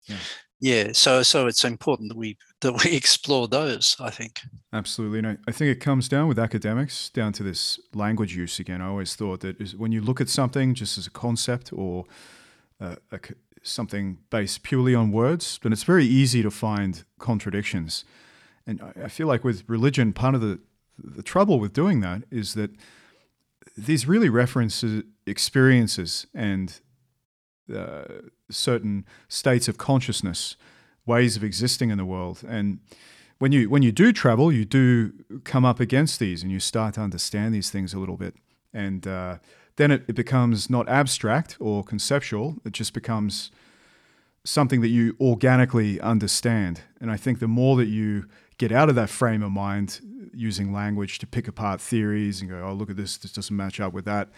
yeah. yeah. so so it's important that we that we <laughs> explore those i think absolutely and I, I think it comes down with academics down to this language use again i always thought that is when you look at something just as a concept or uh, a, something based purely on words then it's very easy to find contradictions and I feel like with religion, part of the the trouble with doing that is that these really reference experiences and uh, certain states of consciousness, ways of existing in the world, and when you when you do travel, you do come up against these, and you start to understand these things a little bit, and uh, then it, it becomes not abstract or conceptual; it just becomes something that you organically understand. And I think the more that you get out of that frame of mind using language to pick apart theories and go, oh, look at this, this doesn't match up with that,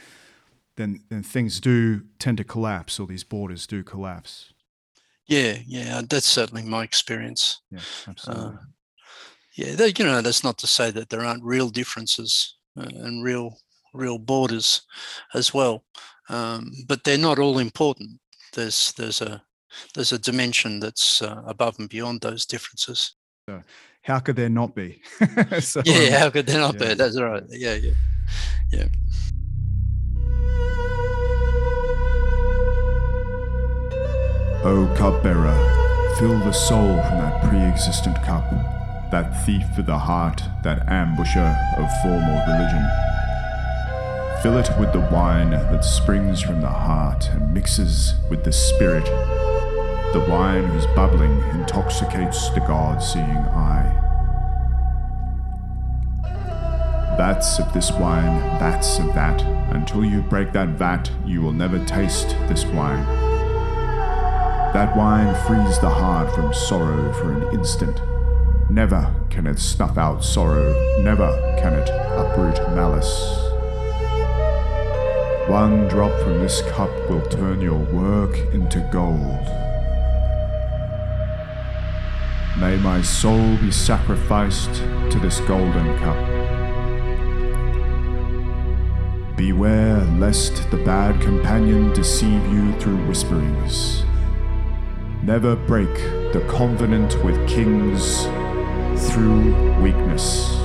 then, then things do tend to collapse or these borders do collapse. Yeah, yeah, that's certainly my experience. Yeah, absolutely. Uh, yeah, you know, that's not to say that there aren't real differences uh, and real real borders as well, um, but they're not all important. There's there's a there's a dimension that's uh, above and beyond those differences. So how could there not be? <laughs> so, <laughs> yeah, how could there not yeah. be? That's right. Yeah, yeah, yeah. O cupbearer, fill the soul from that pre existent cup, that thief of the heart, that ambusher of formal religion. Fill it with the wine that springs from the heart and mixes with the spirit, the wine whose bubbling intoxicates the God seeing eye. Vats of this wine, vats of that. Until you break that vat, you will never taste this wine. That wine frees the heart from sorrow for an instant. Never can it snuff out sorrow, never can it uproot malice. One drop from this cup will turn your work into gold. May my soul be sacrificed to this golden cup. Beware lest the bad companion deceive you through whisperings. Never break the covenant with kings through weakness.